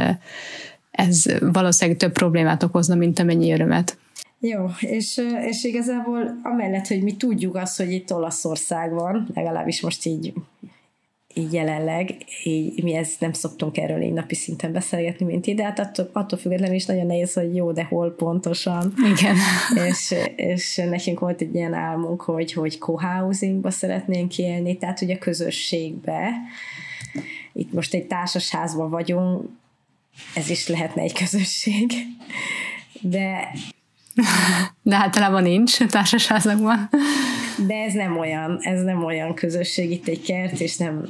ez valószínűleg több problémát okozna, mint amennyi örömet. Jó, és, és igazából amellett, hogy mi tudjuk azt, hogy itt Olaszország van, legalábbis most így így jelenleg, így mi ezt nem szoktunk erről így napi szinten beszélgetni, mint ide, hát attól, attól függetlenül is nagyon nehéz, hogy jó, de hol pontosan. Igen. És, és nekünk volt egy ilyen álmunk, hogy, hogy co-housingba szeretnénk élni, tehát ugye közösségbe. Itt most egy társasházban vagyunk, ez is lehetne egy közösség, de de általában nincs társasházakban. De ez nem olyan, ez nem olyan közösség, itt egy kert, és nem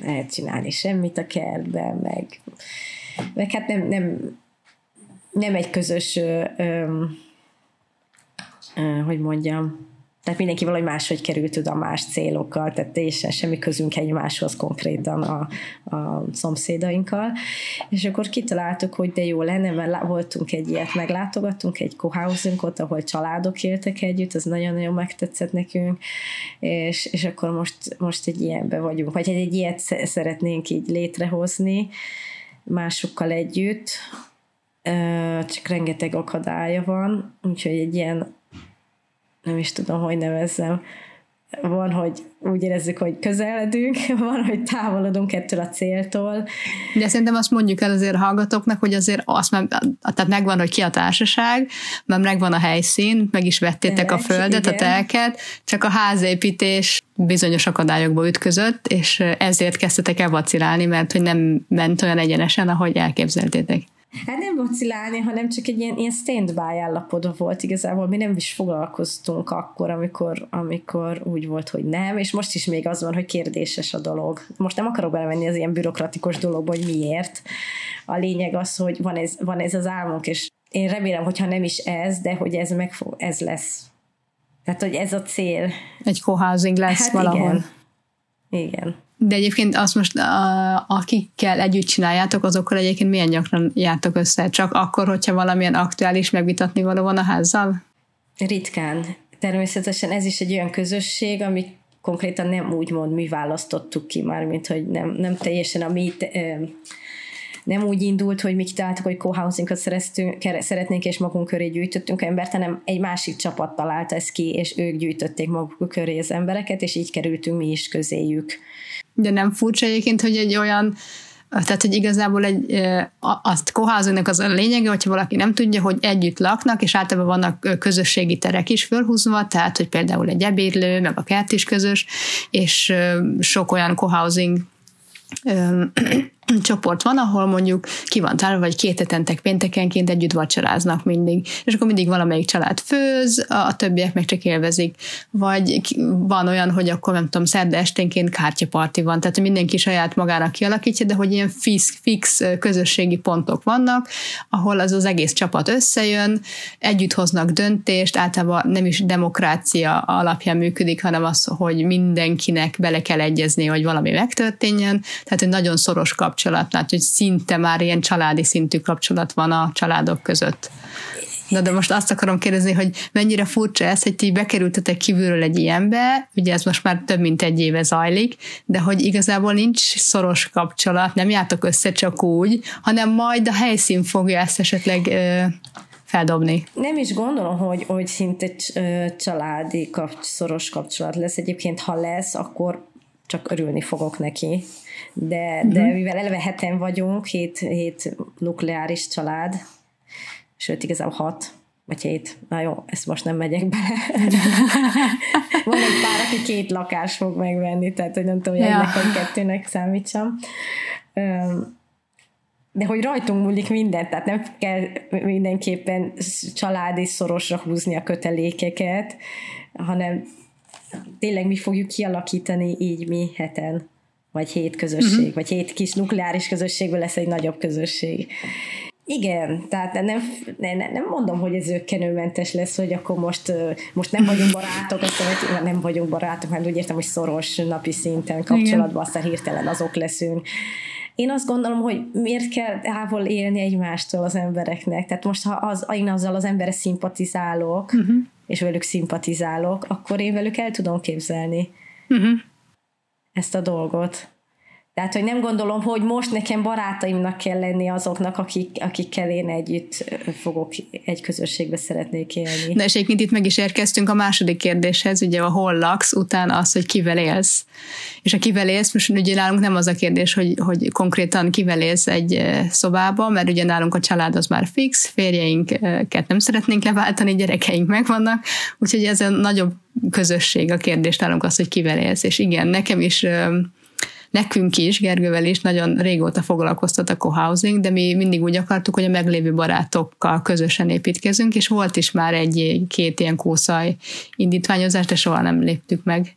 lehet csinálni semmit a kertben, meg, meg hát nem, nem, nem egy közös, ö, ö, ö, hogy mondjam, tehát mindenki valahogy máshogy került oda más célokkal, tehát teljesen semmi közünk egymáshoz konkrétan a, a szomszédainkkal. És akkor kitaláltuk, hogy de jó lenne, mert voltunk egy ilyet, meglátogattunk egy kohausingot, ahol családok éltek együtt, az nagyon-nagyon megtetszett nekünk, és, és akkor most, most egy ilyenbe vagyunk, vagy egy ilyet szeretnénk így létrehozni másokkal együtt, csak rengeteg akadálya van, úgyhogy egy ilyen nem is tudom, hogy nevezzem. Van, hogy úgy érezzük, hogy közeledünk, van, hogy távolodunk ettől a céltól. De szerintem azt mondjuk el azért hallgatóknak, hogy azért azt már, tehát megvan, hogy ki a társaság, mert megvan a helyszín, meg is vettétek Telek, a földet, igen. a telket, csak a házépítés bizonyos akadályokba ütközött, és ezért kezdtetek el vacilálni, mert hogy nem ment olyan egyenesen, ahogy elképzeltétek. Hát nem vacilálni, hanem csak egy ilyen, ilyen stand-by állapotban volt igazából. Mi nem is foglalkoztunk akkor, amikor, amikor úgy volt, hogy nem, és most is még az van, hogy kérdéses a dolog. Most nem akarok belemenni az ilyen bürokratikus dologba, hogy miért. A lényeg az, hogy van ez, van ez az álmunk, és én remélem, hogyha nem is ez, de hogy ez, meg fog, ez lesz. Tehát, hogy ez a cél. Egy cohousing lesz hát valahol. Igen. igen. De egyébként azt most, a, akikkel együtt csináljátok, azokkal egyébként milyen gyakran jártok össze? Csak akkor, hogyha valamilyen aktuális megvitatni való van a házzal? Ritkán. Természetesen ez is egy olyan közösség, ami konkrétan nem úgy mond, mi választottuk ki már, mint hogy nem, nem teljesen a mi nem úgy indult, hogy mi kitaláltuk, hogy co-housingot szeretnénk, és magunk köré gyűjtöttünk embert, hanem egy másik csapat találta ezt ki, és ők gyűjtötték maguk köré az embereket, és így kerültünk mi is közéjük. De nem furcsa egyébként, hogy egy olyan tehát, hogy igazából egy, azt koházónak az a lényege, hogyha valaki nem tudja, hogy együtt laknak, és általában vannak közösségi terek is fölhúzva, tehát, hogy például egy ebédlő, meg a kert is közös, és sok olyan cohousing csoport van, ahol mondjuk ki van tárva, vagy két hetentek péntekenként együtt vacsoráznak mindig, és akkor mindig valamelyik család főz, a többiek meg csak élvezik. Vagy van olyan, hogy akkor nem tudom, szerda esténként kártyaparti van, tehát mindenki saját magának kialakítja, de hogy ilyen fix, fix közösségi pontok vannak, ahol az az egész csapat összejön, együtt hoznak döntést, általában nem is demokrácia alapján működik, hanem az, hogy mindenkinek bele kell egyezni, hogy valami megtörténjen, tehát egy nagyon szoros kapcsolat kapcsolat, tehát hogy szinte már ilyen családi szintű kapcsolat van a családok között. Na de most azt akarom kérdezni, hogy mennyire furcsa ez, hogy ti bekerültetek kívülről egy ilyenbe, ugye ez most már több mint egy éve zajlik, de hogy igazából nincs szoros kapcsolat, nem jártok össze csak úgy, hanem majd a helyszín fogja ezt esetleg ö, feldobni. Nem is gondolom, hogy, hogy szinte családi kap, szoros kapcsolat lesz. Egyébként, ha lesz, akkor csak örülni fogok neki de, de uh-huh. mivel eleve heten vagyunk, hét, hét nukleáris család, sőt igazából hat, vagy hét, na jó, ezt most nem megyek bele. Van egy pár, aki két lakás fog megvenni, tehát hogy nem tudom, hogy ja. egynek vagy kettőnek számítsam. De hogy rajtunk múlik mindent, tehát nem kell mindenképpen családi szorosra húzni a kötelékeket, hanem tényleg mi fogjuk kialakítani így mi heten vagy hét közösség, uh-huh. vagy hét kis nukleáris közösségből lesz egy nagyobb közösség. igen, tehát nem, nem, nem mondom, hogy ez őkkenőmentes lesz, hogy akkor most, most nem vagyunk barátok, aztán nem vagyunk barátok, mert úgy értem, hogy szoros napi szinten kapcsolatban, aztán hirtelen azok leszünk. Én azt gondolom, hogy miért kell távol élni egymástól az embereknek. Tehát most, ha az, én azzal az emberre szimpatizálok, uh-huh. és velük szimpatizálok, akkor én velük el tudom képzelni uh-huh. Ezt a dolgot. Tehát, hogy nem gondolom, hogy most nekem barátaimnak kell lenni azoknak, akik, akikkel én együtt fogok egy közösségbe szeretnék élni. De és egyébként itt meg is érkeztünk a második kérdéshez, ugye a hol laksz, utána az, hogy kivel élsz. És a kivel élsz, most ugye nálunk nem az a kérdés, hogy, hogy konkrétan kivel élsz egy szobába, mert ugye nálunk a család az már fix, férjeinket nem szeretnénk leváltani, gyerekeink megvannak, úgyhogy ez a nagyobb közösség a kérdés nálunk az, hogy kivel élsz. És igen, nekem is Nekünk is, Gergővel is nagyon régóta foglalkoztat a cohousing, de mi mindig úgy akartuk, hogy a meglévő barátokkal közösen építkezünk, és volt is már egy-két ilyen kószaj indítványozás, de soha nem léptük meg.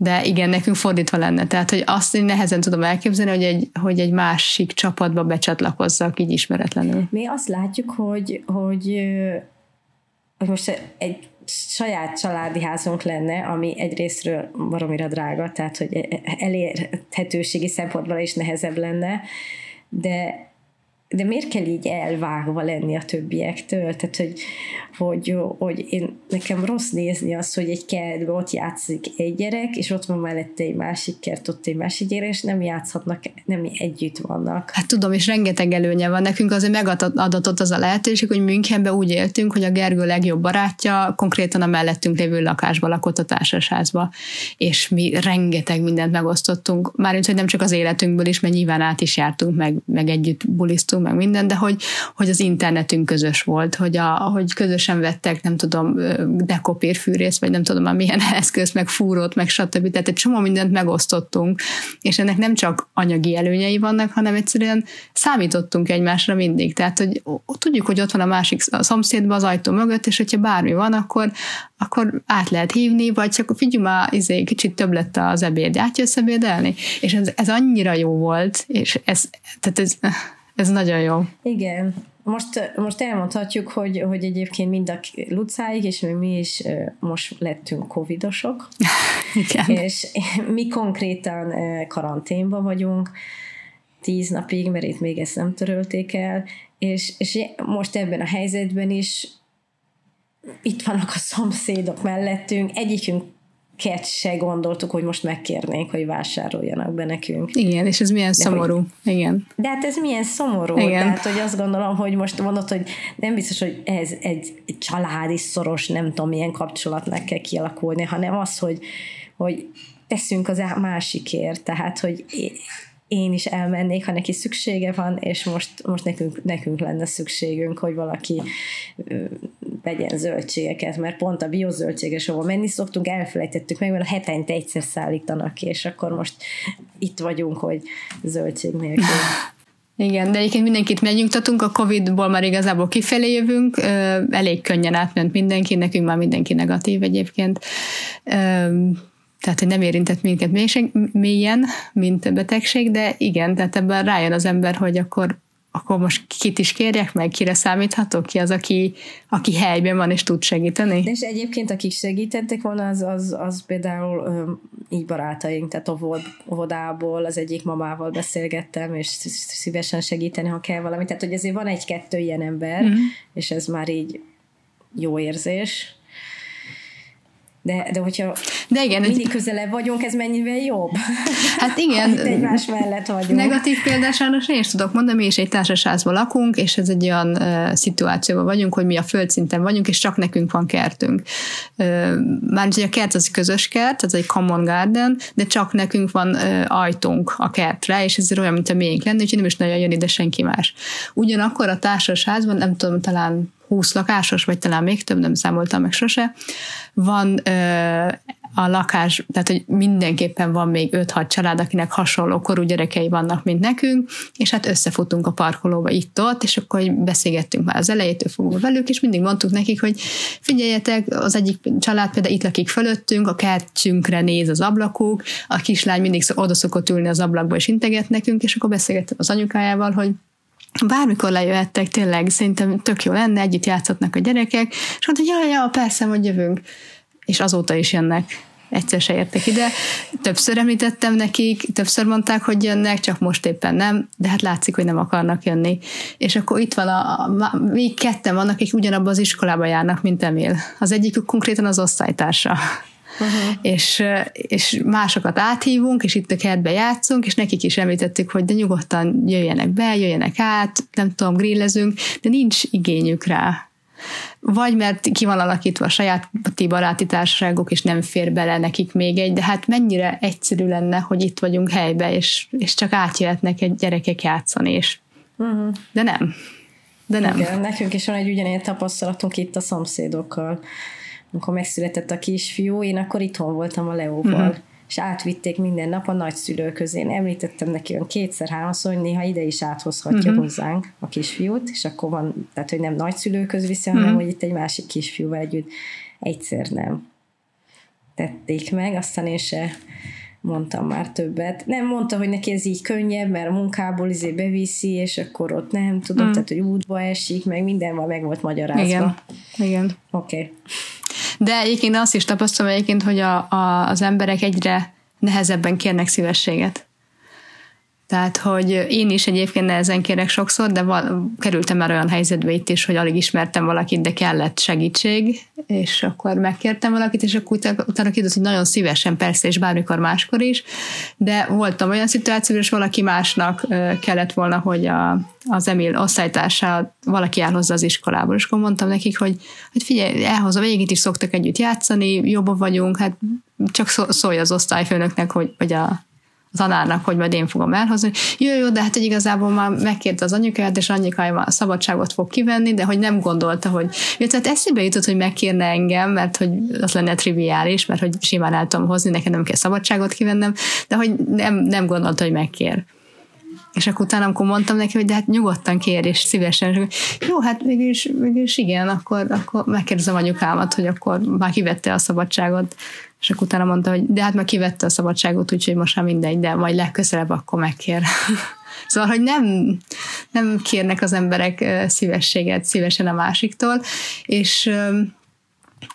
De igen, nekünk fordítva lenne. Tehát, hogy azt én nehezen tudom elképzelni, hogy egy, hogy egy másik csapatba becsatlakozzak így ismeretlenül. Mi azt látjuk, hogy, hogy, hogy most egy saját családi házunk lenne, ami egyrésztről baromira drága, tehát hogy elérhetőségi szempontból is nehezebb lenne, de de miért kell így elvágva lenni a többiektől? Tehát, hogy, hogy, hogy én, nekem rossz nézni azt, hogy egy kertben ott játszik egy gyerek, és ott van mellette egy másik kert, ott egy másik gyerek, és nem játszhatnak, nem együtt vannak. Hát tudom, és rengeteg előnye van. Nekünk azért megadatott az a lehetőség, hogy Münchenben úgy éltünk, hogy a Gergő legjobb barátja konkrétan a mellettünk lévő lakásba lakott a társasházba, és mi rengeteg mindent megosztottunk, mármint, hogy nem csak az életünkből is, mert nyilván át is jártunk, meg, meg együtt bulisztunk, meg minden, de hogy, hogy az internetünk közös volt, hogy, a, hogy közösen vettek, nem tudom, dekopérfűrész, vagy nem tudom már milyen eszköz, meg fúrót, meg stb. Tehát egy csomó mindent megosztottunk, és ennek nem csak anyagi előnyei vannak, hanem egyszerűen számítottunk egymásra mindig. Tehát, hogy tudjuk, hogy ott van a másik a szomszédban az ajtó mögött, és hogyha bármi van, akkor, akkor át lehet hívni, vagy csak figyelj már, izé, kicsit több lett az ebéd, átjössz ebédelni? És ez, ez annyira jó volt, és ez, tehát ez, ez nagyon jó. Igen. Most, most elmondhatjuk, hogy, hogy egyébként mind a Lucáig, és mi is most lettünk covidosok. Igen. És mi konkrétan karanténban vagyunk, tíz napig, mert itt még ezt nem törölték el, és, és most ebben a helyzetben is itt vannak a szomszédok mellettünk, egyikünk ket se gondoltuk, hogy most megkérnénk, hogy vásároljanak be nekünk. Igen, és ez milyen de szomorú. Hogy, Igen. De hát ez milyen szomorú. Igen. Tehát, hogy azt gondolom, hogy most mondod, hogy nem biztos, hogy ez egy, egy családi szoros, nem tudom, milyen kapcsolatnak kell kialakulni, hanem az, hogy, hogy teszünk az másikért, tehát, hogy én is elmennék, ha neki szüksége van, és most, most nekünk, nekünk lenne szükségünk, hogy valaki vegyen zöldségeket, mert pont a biozöldséges, ahol menni szoktunk, elfelejtettük meg, mert a hetente egyszer szállítanak ki, és akkor most itt vagyunk, hogy zöldség nélkül. Igen, de egyébként mindenkit megnyugtatunk, a Covid-ból már igazából kifelé jövünk, elég könnyen átment mindenki, nekünk már mindenki negatív egyébként tehát hogy nem érintett minket mélyen, mint betegség, de igen, tehát ebben rájön az ember, hogy akkor, akkor most kit is kérjek meg, kire számíthatok, ki az, aki, aki helyben van és tud segíteni. És egyébként akik segítettek volna, az, az, az például így barátaink, tehát óvodából az egyik mamával beszélgettem, és szívesen segíteni, ha kell valami. Tehát, hogy azért van egy-kettő ilyen ember, mm-hmm. és ez már így jó érzés de, de hogyha de igen, mindig ez... közelebb vagyunk, ez mennyivel jobb? Hát igen. egymás mellett vagyunk. Negatív példát sajnos én is tudok mondani, mi is egy társasházban lakunk, és ez egy olyan uh, szituációban vagyunk, hogy mi a földszinten vagyunk, és csak nekünk van kertünk. Uh, már hogy a kert az egy közös kert, ez egy common garden, de csak nekünk van uh, ajtónk a kertre, és ez olyan, mint a miénk lenne, úgyhogy nem is nagyon jön ide senki más. Ugyanakkor a társasházban, nem tudom, talán 20 lakásos, vagy talán még több, nem számoltam meg sose, van a lakás, tehát hogy mindenképpen van még 5-6 család, akinek hasonló korú gyerekei vannak, mint nekünk, és hát összefutunk a parkolóba itt-ott, és akkor beszélgettünk már az elejétől fogva velük, és mindig mondtuk nekik, hogy figyeljetek, az egyik család például itt lakik fölöttünk, a kertünkre néz az ablakuk, a kislány mindig oda szokott ülni az ablakba és integet nekünk, és akkor beszélgettem az anyukájával, hogy bármikor lejöhettek, tényleg szerintem tök jó lenne, együtt játszhatnak a gyerekek, és mondta, hogy ja, ja, persze, hogy jövünk. És azóta is jönnek egyszer se értek ide. Többször említettem nekik, többször mondták, hogy jönnek, csak most éppen nem, de hát látszik, hogy nem akarnak jönni. És akkor itt van, a, a, még ketten vannak, akik ugyanabban az iskolába járnak, mint Emil. Az egyikük konkrétan az osztálytársa. Uh-huh. És, és másokat áthívunk, és itt a kertbe játszunk, és nekik is említettük, hogy de nyugodtan jöjjenek be, jöjjenek át, nem tudom, grillezünk, de nincs igényük rá vagy mert ki van alakítva a saját baráti társaságok, és nem fér bele nekik még egy, de hát mennyire egyszerű lenne, hogy itt vagyunk helybe, és, és csak átjöhetnek egy gyerekek játszani, és uh-huh. de nem. De nem. Igen, nekünk is van egy ugyanilyen tapasztalatunk itt a szomszédokkal. Amikor megszületett a kisfiú, én akkor itthon voltam a Leóval. Uh-huh és átvitték minden nap a nagyszülőköz. Én említettem neki olyan kétszer-háromszor, hogy néha ide is áthozhatja uh-huh. hozzánk a kisfiút, és akkor van, tehát hogy nem nagyszülőköz viszi, hanem uh-huh. hogy itt egy másik kisfiúval együtt egyszer nem tették meg, aztán én se mondtam már többet. Nem mondta, hogy neki ez így könnyebb, mert a munkából izé beviszi, és akkor ott nem tudom, mm. tehát hogy útba esik, meg minden van, meg volt magyarázva. Igen, igen. Oké. Okay. De egyébként azt is tapasztalom egyébként, hogy a, a, az emberek egyre nehezebben kérnek szívességet. Tehát, hogy én is egyébként nehezen kérek sokszor, de val- kerültem már olyan helyzetbe itt is, hogy alig ismertem valakit, de kellett segítség, és akkor megkértem valakit, és akkor utána, utána kérdez, hogy nagyon szívesen, persze, és bármikor máskor is, de voltam olyan szituáció, és valaki másnak kellett volna, hogy a, az Emil osztálytársa valaki elhozza az iskolából, és akkor mondtam nekik, hogy, hogy figyelj, elhozom, végig is szoktak együtt játszani, jobban vagyunk, hát csak szólj az osztályfőnöknek, hogy, hogy a tanárnak, hogy majd én fogom elhozni. Jó, jó, de hát hogy igazából már megkérte az anyukáját, és anyukája már szabadságot fog kivenni, de hogy nem gondolta, hogy... Ja, tehát eszébe jutott, hogy megkérne engem, mert hogy az lenne triviális, mert hogy simán el tudom hozni, nekem nem kell szabadságot kivennem, de hogy nem, nem gondolta, hogy megkér. És akkor utána, amikor mondtam neki, hogy de hát nyugodtan kér, és szívesen, és jó, hát mégis, mégis igen, akkor, akkor megkérdezem anyukámat, hogy akkor már kivette a szabadságot. És akkor utána mondta, hogy de hát már kivette a szabadságot, úgyhogy most már mindegy, de majd legközelebb akkor megkér. Szóval, hogy nem, nem kérnek az emberek szívességet szívesen a másiktól, és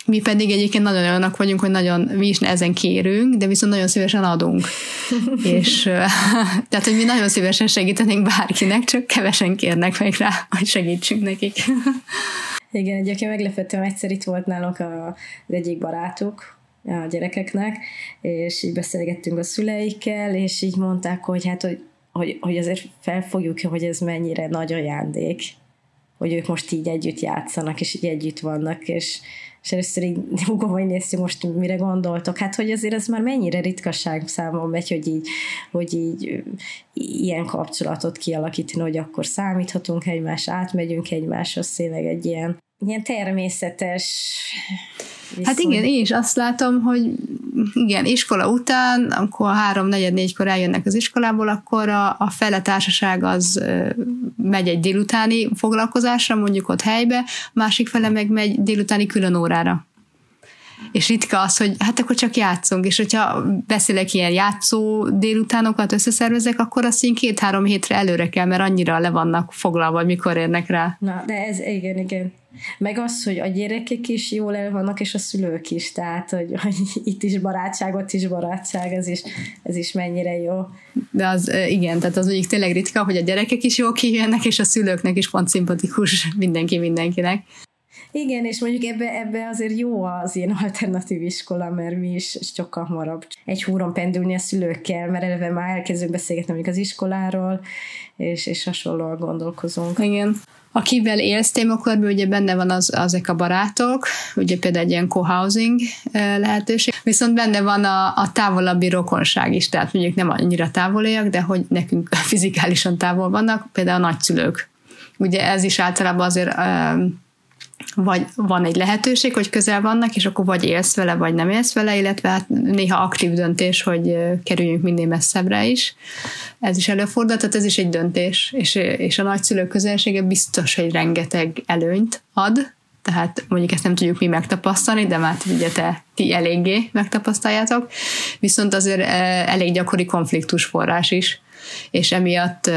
mi pedig egyébként nagyon olyanok vagyunk, hogy nagyon mi is ezen kérünk, de viszont nagyon szívesen adunk. és tehát, hogy mi nagyon szívesen segítenénk bárkinek, csak kevesen kérnek meg rá, hogy segítsünk nekik. Igen, egyébként meglepettem, egyszer itt volt nálunk az egyik barátuk, a gyerekeknek, és így beszélgettünk a szüleikkel, és így mondták, hogy hát, hogy, hogy, hogy azért felfogjuk, hogy ez mennyire nagy ajándék, hogy ők most így együtt játszanak, és így együtt vannak, és, és először így húgom, hogy néztük most mire gondoltok. Hát, hogy azért ez már mennyire ritkaság számon megy, hogy így, hogy így ilyen kapcsolatot kialakítani, hogy akkor számíthatunk egymás, átmegyünk egymáshoz, tényleg egy ilyen, ilyen természetes Viszont... Hát igen, én is azt látom, hogy igen, iskola után, amikor három, negyed, négykor eljönnek az iskolából, akkor a, a fele társaság az megy egy délutáni foglalkozásra, mondjuk ott helybe, másik fele meg megy délutáni külön órára. És ritka az, hogy hát akkor csak játszunk, és hogyha beszélek ilyen játszó délutánokat összeszervezek, akkor azt én két-három hétre előre kell, mert annyira le vannak foglalva, hogy mikor érnek rá. Na, de ez igen, igen. Meg az, hogy a gyerekek is jól el vannak, és a szülők is, tehát, hogy, hogy itt is barátság, ott is barátság, ez is, ez is mennyire jó. De az igen, tehát az mondjuk tényleg ritka, hogy a gyerekek is jól kijönnek, és a szülőknek is pont szimpatikus mindenki mindenkinek. Igen, és mondjuk ebbe, ebbe azért jó az ilyen alternatív iskola, mert mi is sokkal hamarabb egy húron pendülni a szülőkkel, mert eleve már elkezdünk beszélgetni az iskoláról, és, és hasonlóan gondolkozunk. Igen akivel élsz témakörben, ugye benne van az, azok a barátok, ugye például egy ilyen co-housing lehetőség, viszont benne van a, a távolabbi rokonság is, tehát mondjuk nem annyira távoliak, de hogy nekünk fizikálisan távol vannak, például a nagyszülők. Ugye ez is általában azért vagy van egy lehetőség, hogy közel vannak, és akkor vagy élsz vele, vagy nem élsz vele, illetve hát néha aktív döntés, hogy kerüljünk minél messzebbre is. Ez is előfordul, tehát ez is egy döntés, és, és a nagyszülők közelsége biztos, hogy rengeteg előnyt ad, tehát mondjuk ezt nem tudjuk mi megtapasztalni, de már ugye te ti eléggé megtapasztaljátok, viszont azért elég gyakori konfliktus forrás is, és emiatt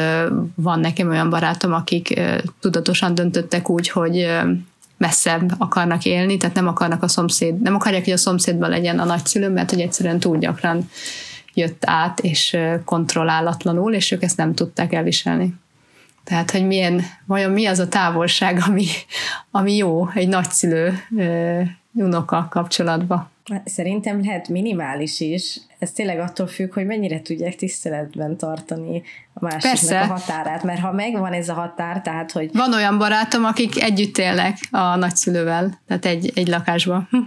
van nekem olyan barátom, akik tudatosan döntöttek úgy, hogy messzebb akarnak élni, tehát nem akarnak a szomszéd, nem akarják, hogy a szomszédban legyen a nagyszülő, mert hogy egyszerűen túl gyakran jött át, és kontrollálatlanul, és ők ezt nem tudták elviselni. Tehát, hogy milyen, vajon mi az a távolság, ami, ami jó egy nagyszülő unoka kapcsolatban. Szerintem lehet minimális is. Ez tényleg attól függ, hogy mennyire tudják tiszteletben tartani a másiknak Persze. a határát. Mert ha megvan ez a határ, tehát hogy... Van olyan barátom, akik együtt élnek a nagyszülővel, tehát egy, egy lakásban. Hm.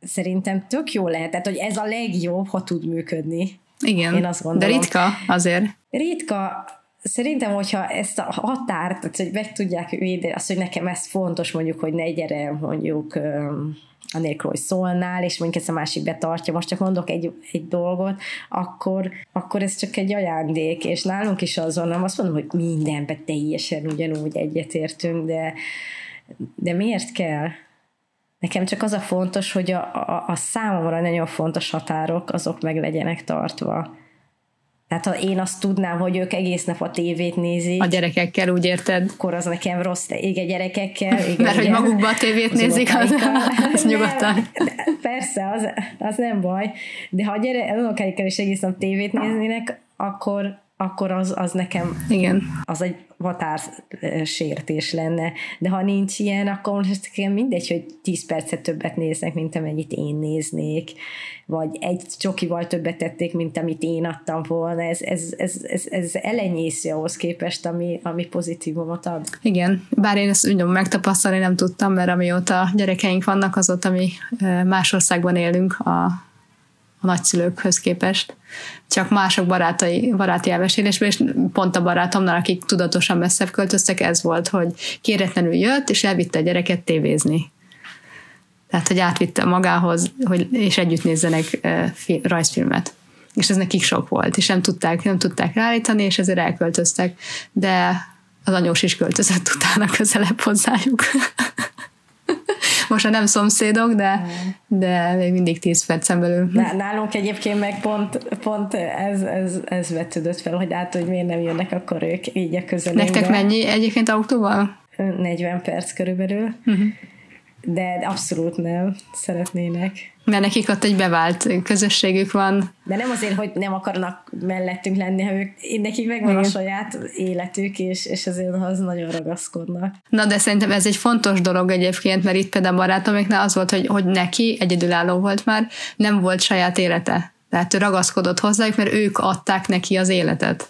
Szerintem tök jó lehet, tehát hogy ez a legjobb, ha tud működni. Igen, Én azt gondolom. de ritka azért. Ritka, Szerintem, hogyha ezt a határt, tehát, hogy meg tudják védeni, azt, hogy nekem ez fontos, mondjuk, hogy ne gyere mondjuk anélkül, hogy szólnál, és mondjuk ezt a másik betartja, most csak mondok egy, egy dolgot, akkor, akkor ez csak egy ajándék, és nálunk is azon, nem azt mondom, hogy mindenben teljesen ugyanúgy egyetértünk, de, de miért kell? Nekem csak az a fontos, hogy a, a, a számomra nagyon fontos határok, azok meg legyenek tartva tehát ha én azt tudnám, hogy ők egész nap a tévét nézik. A gyerekekkel, úgy érted? Akkor az nekem rossz, igen, gyerekekkel. Igen, Mert hogy magukba a tévét az nézik, az, az nyugodtan. Persze, az, az nem baj. De ha a gyere, is egész nap tévét néznének, akkor, akkor az, az nekem Igen. az egy határsértés lenne. De ha nincs ilyen, akkor most nekem mindegy, hogy 10 percet többet néznek, mint amennyit én néznék, vagy egy csokival többet tették, mint amit én adtam volna. Ez, ez, ez, ez, ez elenyésző ahhoz képest, ami, ami pozitívumot ad. Igen, bár én ezt úgy megtapasztalni nem tudtam, mert amióta gyerekeink vannak, azóta mi más országban élünk a a nagyszülőkhöz képest. Csak mások barátai, baráti elmesélésben, és pont a barátomnál, akik tudatosan messzebb költöztek, ez volt, hogy kéretlenül jött, és elvitte a gyereket tévézni. Tehát, hogy átvitte magához, hogy, és együtt nézzenek rajzfilmet. És ez nekik sok volt, és nem tudták, nem tudták ráállítani, és ezért elköltöztek. De az anyós is költözött utána közelebb hozzájuk. Most nem szomszédok, de, de még mindig 10 percen belül. Nálunk egyébként meg pont, pont ez, ez, ez vetődött fel, hogy át, hogy miért nem jönnek akkor ők így a közelünkbe. Nektek mennyi egyébként autóval? 40 perc körülbelül. Uh-huh de abszolút nem szeretnének. Mert nekik ott egy bevált közösségük van. De nem azért, hogy nem akarnak mellettünk lenni, ha ők, nekik megvan Igen. a saját életük, és, és azért az nagyon ragaszkodnak. Na, de szerintem ez egy fontos dolog egyébként, mert itt például barátomiknál az volt, hogy, hogy neki egyedülálló volt már, nem volt saját élete. Tehát ő ragaszkodott hozzájuk, mert ők adták neki az életet.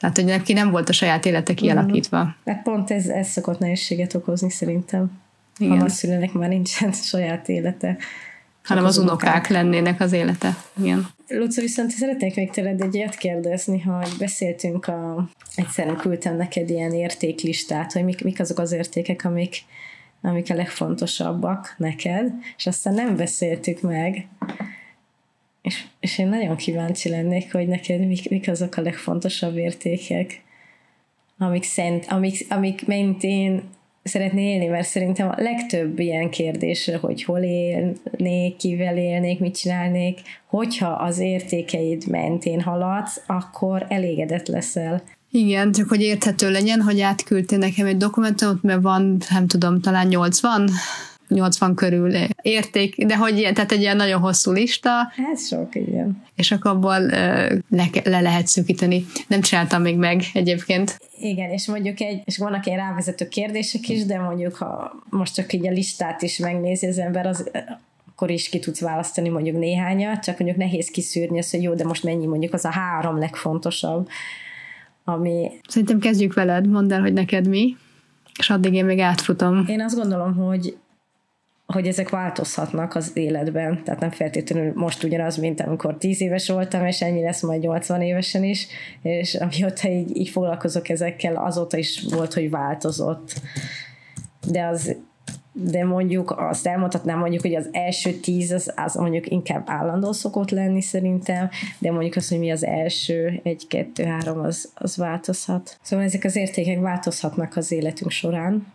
Tehát, hogy neki nem volt a saját élete kialakítva. Mm. Hát pont ez, ez szokott nehézséget okozni szerintem. Igen. Ha a szülőnek már nincsen saját élete. Hanem az, az unokák. unokák lennének az élete. Igen. Luca, viszont szeretnék még tőled egy ilyet kérdezni, hogy beszéltünk a... Egyszerűen küldtem neked ilyen értéklistát, hogy mik, mik azok az értékek, amik, amik a legfontosabbak neked, és aztán nem beszéltük meg, és, és én nagyon kíváncsi lennék, hogy neked mik, mik azok a legfontosabb értékek, amik, szent, amik, amik mentén szeretné élni, mert szerintem a legtöbb ilyen kérdésre, hogy hol élnék, kivel élnék, mit csinálnék, hogyha az értékeid mentén haladsz, akkor elégedett leszel. Igen, csak hogy érthető legyen, hogy átküldtél nekem egy dokumentumot, mert van, nem tudom, talán 80 80 körül érték, de hogy tehát egy ilyen nagyon hosszú lista. Ez sok, igen. És akkor abból le, le lehet szűkíteni. Nem csináltam még meg egyébként. Igen, és mondjuk egy, és vannak ilyen rávezető kérdések is, de mondjuk ha most csak így a listát is megnézi az ember, az akkor is ki tudsz választani mondjuk néhányat, csak mondjuk nehéz kiszűrni azt, hogy jó, de most mennyi mondjuk az a három legfontosabb, ami... Szerintem kezdjük veled, mondd el, hogy neked mi, és addig én még átfutom. Én azt gondolom, hogy hogy ezek változhatnak az életben, tehát nem feltétlenül most ugyanaz, mint amikor 10 éves voltam, és ennyi lesz majd 80 évesen is, és amióta így, így foglalkozok ezekkel, azóta is volt, hogy változott. De az de mondjuk azt elmondhatnám mondjuk, hogy az első tíz az, az mondjuk inkább állandó szokott lenni szerintem, de mondjuk az, hogy mi az első, egy, kettő, három, az, az változhat. Szóval ezek az értékek változhatnak az életünk során,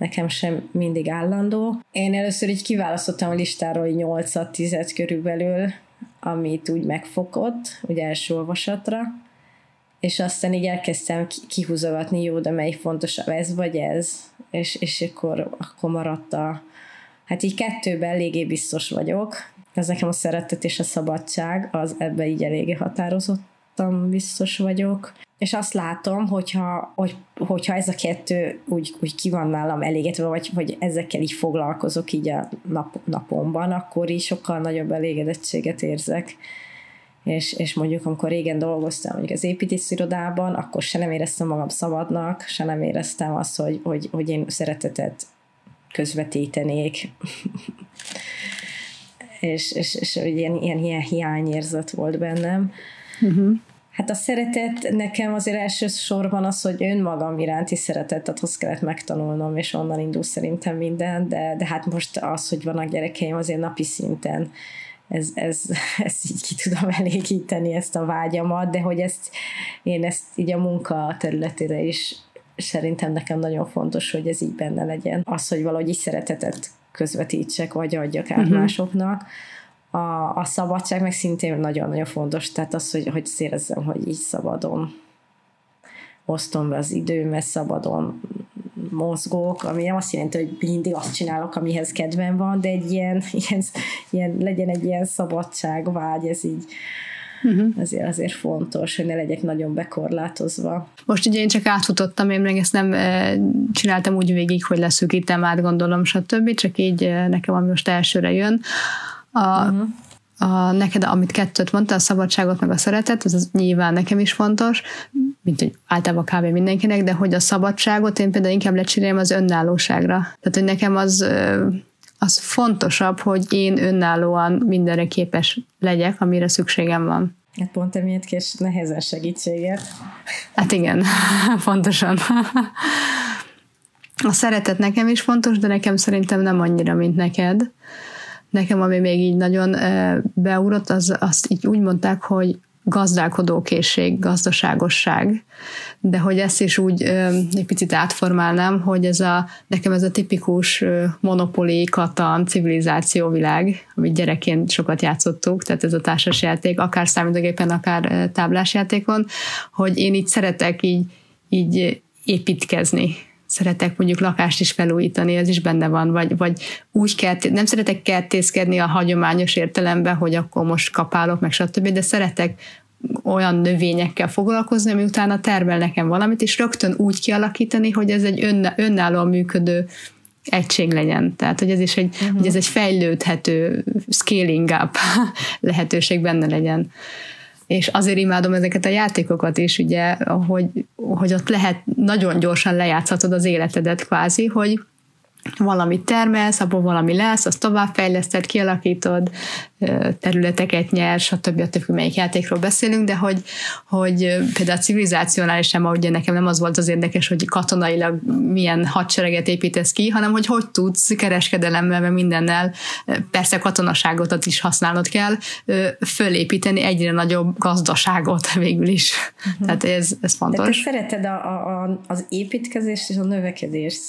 nekem sem mindig állandó. Én először így kiválasztottam a listáról 8-10 körülbelül, amit úgy megfogott, ugye első olvasatra, és aztán így elkezdtem kihúzogatni, jó, de melyik fontosabb, ez vagy ez, és, és akkor, akkor maradt a, hát így kettőben eléggé biztos vagyok, ez nekem a szeretet és a szabadság, az ebbe így eléggé határozottan biztos vagyok, és azt látom, hogyha, hogy, hogyha ez a kettő úgy, úgy ki van nálam elégetve, vagy, vagy ezekkel így foglalkozok így a nap, napomban, akkor így sokkal nagyobb elégedettséget érzek. És, és mondjuk, amikor régen dolgoztam mondjuk az építészirodában, akkor se nem éreztem magam szabadnak, se nem éreztem azt, hogy, hogy, hogy én szeretetet közvetítenék. és, és, és ilyen, ilyen, ilyen hiányérzet volt bennem. Uh-huh. Hát a szeretet nekem azért elsősorban az, hogy önmagam iránti szeretetet, azt kellett megtanulnom, és onnan indul szerintem minden, de, de hát most az, hogy vannak gyerekeim, azért napi szinten ez, ez, ezt így ki tudom elégíteni, ezt a vágyamat, de hogy ezt én ezt így a munka területére is szerintem nekem nagyon fontos, hogy ez így benne legyen. Az, hogy valahogy is szeretetet közvetítsek, vagy adjak át uh-huh. másoknak, a, a szabadság meg szintén nagyon-nagyon fontos, tehát az, hogy, hogy érezzem, hogy így szabadon osztom be az időmet, szabadon mozgok, ami nem azt jelenti, hogy mindig azt csinálok, amihez kedvem van, de egy ilyen, ilyen, ilyen legyen egy ilyen szabadságvágy, ez így uh-huh. azért, azért fontos, hogy ne legyek nagyon bekorlátozva. Most ugye én csak átfutottam, én meg ezt nem e, csináltam úgy végig, hogy leszűkítem, átgondolom, stb. Csak így e, nekem, ami most elsőre jön. A, uh-huh. a, neked, amit kettőt mondta, a szabadságot meg a szeretet, az, az nyilván nekem is fontos, mint hogy általában kb. mindenkinek, de hogy a szabadságot én például inkább lecserélem az önállóságra. Tehát, hogy nekem az, az fontosabb, hogy én önállóan mindenre képes legyek, amire szükségem van. Hát pont emiatt kés nehezen segítséget. Hát igen, pontosan. A szeretet nekem is fontos, de nekem szerintem nem annyira, mint neked. Nekem, ami még így nagyon beugrott, az azt így úgy mondták, hogy gazdálkodókészség, gazdaságosság, de hogy ezt is úgy egy picit átformálnám, hogy ez a, nekem ez a tipikus monopoli, katan, civilizációvilág, amit gyerekként sokat játszottuk, tehát ez a társasjáték, akár számítógépen, akár táblásjátékon, hogy én így szeretek így, így építkezni, szeretek mondjuk lakást is felújítani, ez is benne van, vagy, vagy úgy kell, nem szeretek kertészkedni a hagyományos értelemben, hogy akkor most kapálok, meg stb., de szeretek olyan növényekkel foglalkozni, ami utána termel nekem valamit, és rögtön úgy kialakítani, hogy ez egy önállóan működő egység legyen. Tehát, hogy ez is egy, uh-huh. hogy ez egy fejlődhető scaling up lehetőség benne legyen és azért imádom ezeket a játékokat is, ugye, hogy, hogy ott lehet nagyon gyorsan lejátszhatod az életedet kvázi, hogy valamit termelsz, abból valami lesz, azt továbbfejleszted, kialakítod, területeket nyer, stb. stb. melyik játékról beszélünk, de hogy, hogy például a civilizációnál sem, ugye nekem nem az volt az érdekes, hogy katonailag milyen hadsereget építesz ki, hanem hogy hogy tudsz kereskedelemmel, meg mindennel, persze katonaságot is használnod kell, fölépíteni egyre nagyobb gazdaságot végül is. Uh-huh. Tehát ez, ez fontos. De te szereted a, a, az építkezést és a növekedést.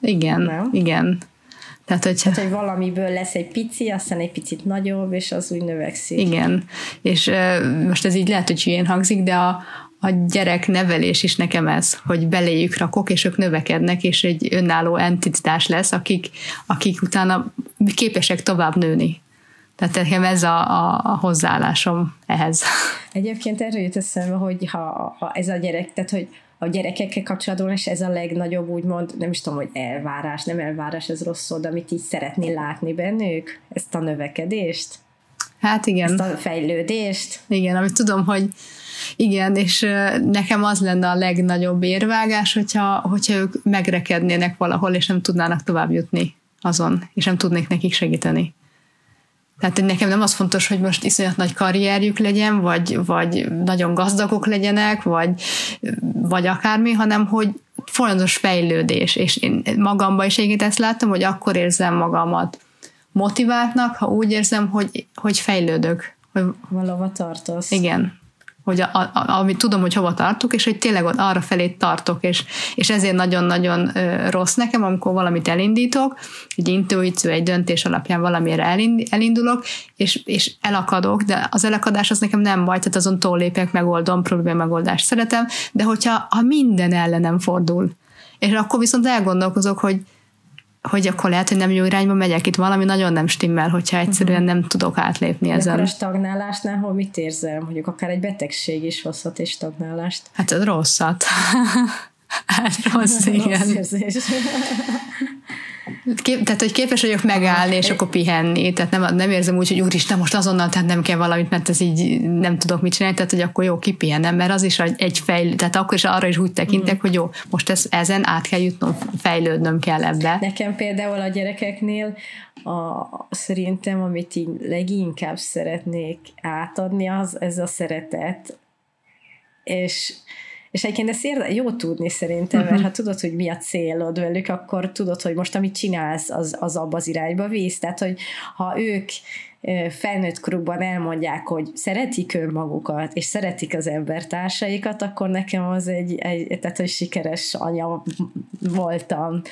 Igen, nem? igen. Tehát, hogy... Tehát, hogy valamiből lesz egy pici, aztán egy picit nagyobb, és az úgy növekszik. Igen, és most ez így lehet, hogy hülyén hangzik, de a, a gyerek nevelés is nekem ez, hogy beléjük rakok, és ők növekednek, és egy önálló entitás lesz, akik, akik utána képesek tovább nőni. Tehát nekem ez a, a, a hozzáállásom ehhez. Egyébként erről jut eszembe, hogy ha, ha ez a gyerek, tehát hogy a gyerekekkel kapcsolatban, és ez a legnagyobb, úgymond, nem is tudom, hogy elvárás, nem elvárás, ez rossz szó, de amit így szeretnél látni bennük, ezt a növekedést. Hát igen. Ezt a fejlődést. Igen, amit tudom, hogy igen, és nekem az lenne a legnagyobb érvágás, hogyha, hogyha ők megrekednének valahol, és nem tudnának tovább jutni azon, és nem tudnék nekik segíteni. Tehát nekem nem az fontos, hogy most iszonyat nagy karrierjük legyen, vagy, vagy nagyon gazdagok legyenek, vagy, vagy akármi, hanem hogy folyamatos fejlődés, és én magamban is egyébként ezt láttam, hogy akkor érzem magamat motiváltnak, ha úgy érzem, hogy, hogy fejlődök. Hogy Valahova tartasz. Igen. Hogy a, a, amit tudom, hogy hova tartok, és hogy tényleg ott arra felé tartok, és, és ezért nagyon-nagyon rossz nekem, amikor valamit elindítok, egy intuíció, egy döntés alapján valamire elindulok, és, és elakadok, de az elakadás az nekem nem baj, tehát azon túllépek, megoldom, probléma megoldást szeretem, de hogyha ha minden ellenem fordul, és akkor viszont elgondolkozok, hogy hogy akkor lehet, hogy nem jó irányba megyek, itt valami nagyon nem stimmel, hogyha egyszerűen nem tudok átlépni ezen. Akkor a stagnálásnál hol mit érzel? Mondjuk akár egy betegség is hozhat egy stagnálást. Hát rosszat. hát rossz, igen. Rossz Kép, tehát, hogy képes vagyok megállni, és akkor pihenni. Tehát nem, nem érzem úgy, hogy úristen, most azonnal tehát nem kell valamit, mert ez így nem tudok mit csinálni, tehát hogy akkor jó, kipihenem, mert az is egy fejlő, tehát akkor is arra is úgy tekintek, mm. hogy jó, most ez, ezen át kell jutnom, fejlődnöm kell ebbe. Nekem például a gyerekeknél a, szerintem, amit így leginkább szeretnék átadni, az ez a szeretet, és és egyébként ezt érde, jó tudni szerintem, mert ha tudod, hogy mi a célod velük, akkor tudod, hogy most amit csinálsz, az, az abba az irányba víz. Tehát, hogy ha ők felnőtt korukban elmondják, hogy szeretik önmagukat, és szeretik az embertársaikat, akkor nekem az egy, egy tehát, hogy sikeres anya voltam.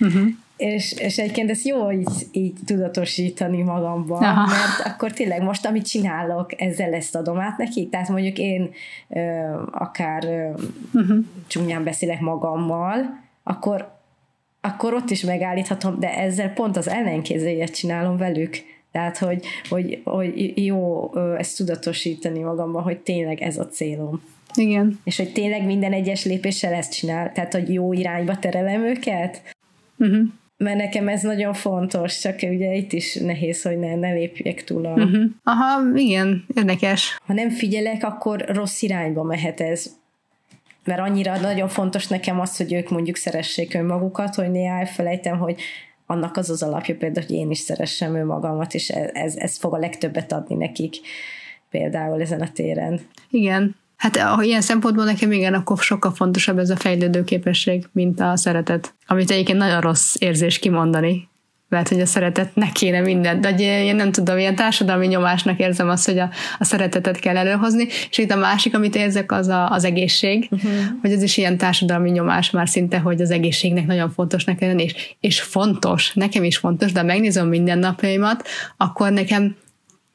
Uh-huh és, és egyébként ezt jó így, így tudatosítani magamban, Aha. mert akkor tényleg most, amit csinálok, ezzel ezt adom át neki. Tehát mondjuk én ö, akár ö, uh-huh. csúnyán beszélek magammal, akkor, akkor ott is megállíthatom, de ezzel pont az ellenkezőjét csinálom velük. Tehát, hogy, hogy, hogy jó ezt tudatosítani magamban, hogy tényleg ez a célom. Igen. És hogy tényleg minden egyes lépéssel ezt csinál, tehát, hogy jó irányba terelem őket. Uh-huh mert nekem ez nagyon fontos, csak ugye itt is nehéz, hogy ne, ne lépjek túl a... Uh-huh. Aha, igen, érdekes. Ha nem figyelek, akkor rossz irányba mehet ez. Mert annyira nagyon fontos nekem az, hogy ők mondjuk szeressék önmagukat, hogy néha elfelejtem, hogy annak az az alapja például, hogy én is szeressem önmagamat, és ez, ez fog a legtöbbet adni nekik például ezen a téren. Igen, Hát ha ilyen szempontból nekem igen, akkor sokkal fontosabb ez a fejlődő képesség, mint a szeretet. Amit egyébként nagyon rossz érzés kimondani, mert hogy a szeretet ne kéne mindent, de én nem tudom, ilyen társadalmi nyomásnak érzem azt, hogy a, a szeretetet kell előhozni, és itt a másik, amit érzek, az a, az egészség, uh-huh. hogy ez is ilyen társadalmi nyomás már szinte, hogy az egészségnek nagyon fontosnak kell lenni, és, és fontos, nekem is fontos, de megnézem mindennapjaimat, akkor nekem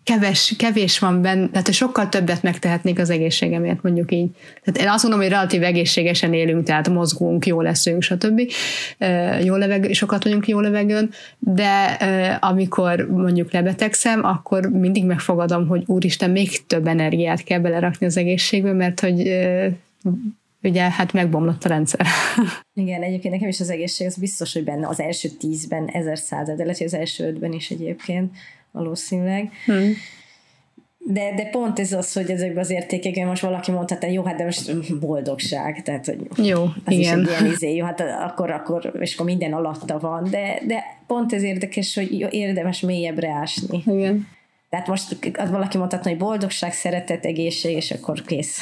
keves, kevés van benne, tehát sokkal többet megtehetnék az egészségemért, mondjuk így. Tehát én azt mondom, hogy relatív egészségesen élünk, tehát mozgunk, jó leszünk, stb. Jó levegő, sokat vagyunk jó levegőn, de amikor mondjuk lebetegszem, akkor mindig megfogadom, hogy úristen, még több energiát kell belerakni az egészségbe, mert hogy ugye hát megbomlott a rendszer. Igen, egyébként nekem is az egészség, az biztos, hogy benne az első tízben, ezer század, de lehet, hogy az első ötben is egyébként valószínűleg. Hmm. De, de pont ez az, hogy ezekben az értékekben most valaki mondhatja, jó, hát de most boldogság, tehát hogy jó, az igen. is egy ilyen izé, jó, hát akkor, akkor, és akkor minden alatta van, de, de pont ez érdekes, hogy érdemes mélyebbre ásni. Igen. Tehát most az valaki mondhatna, hogy boldogság, szeretet, egészség, és akkor kész.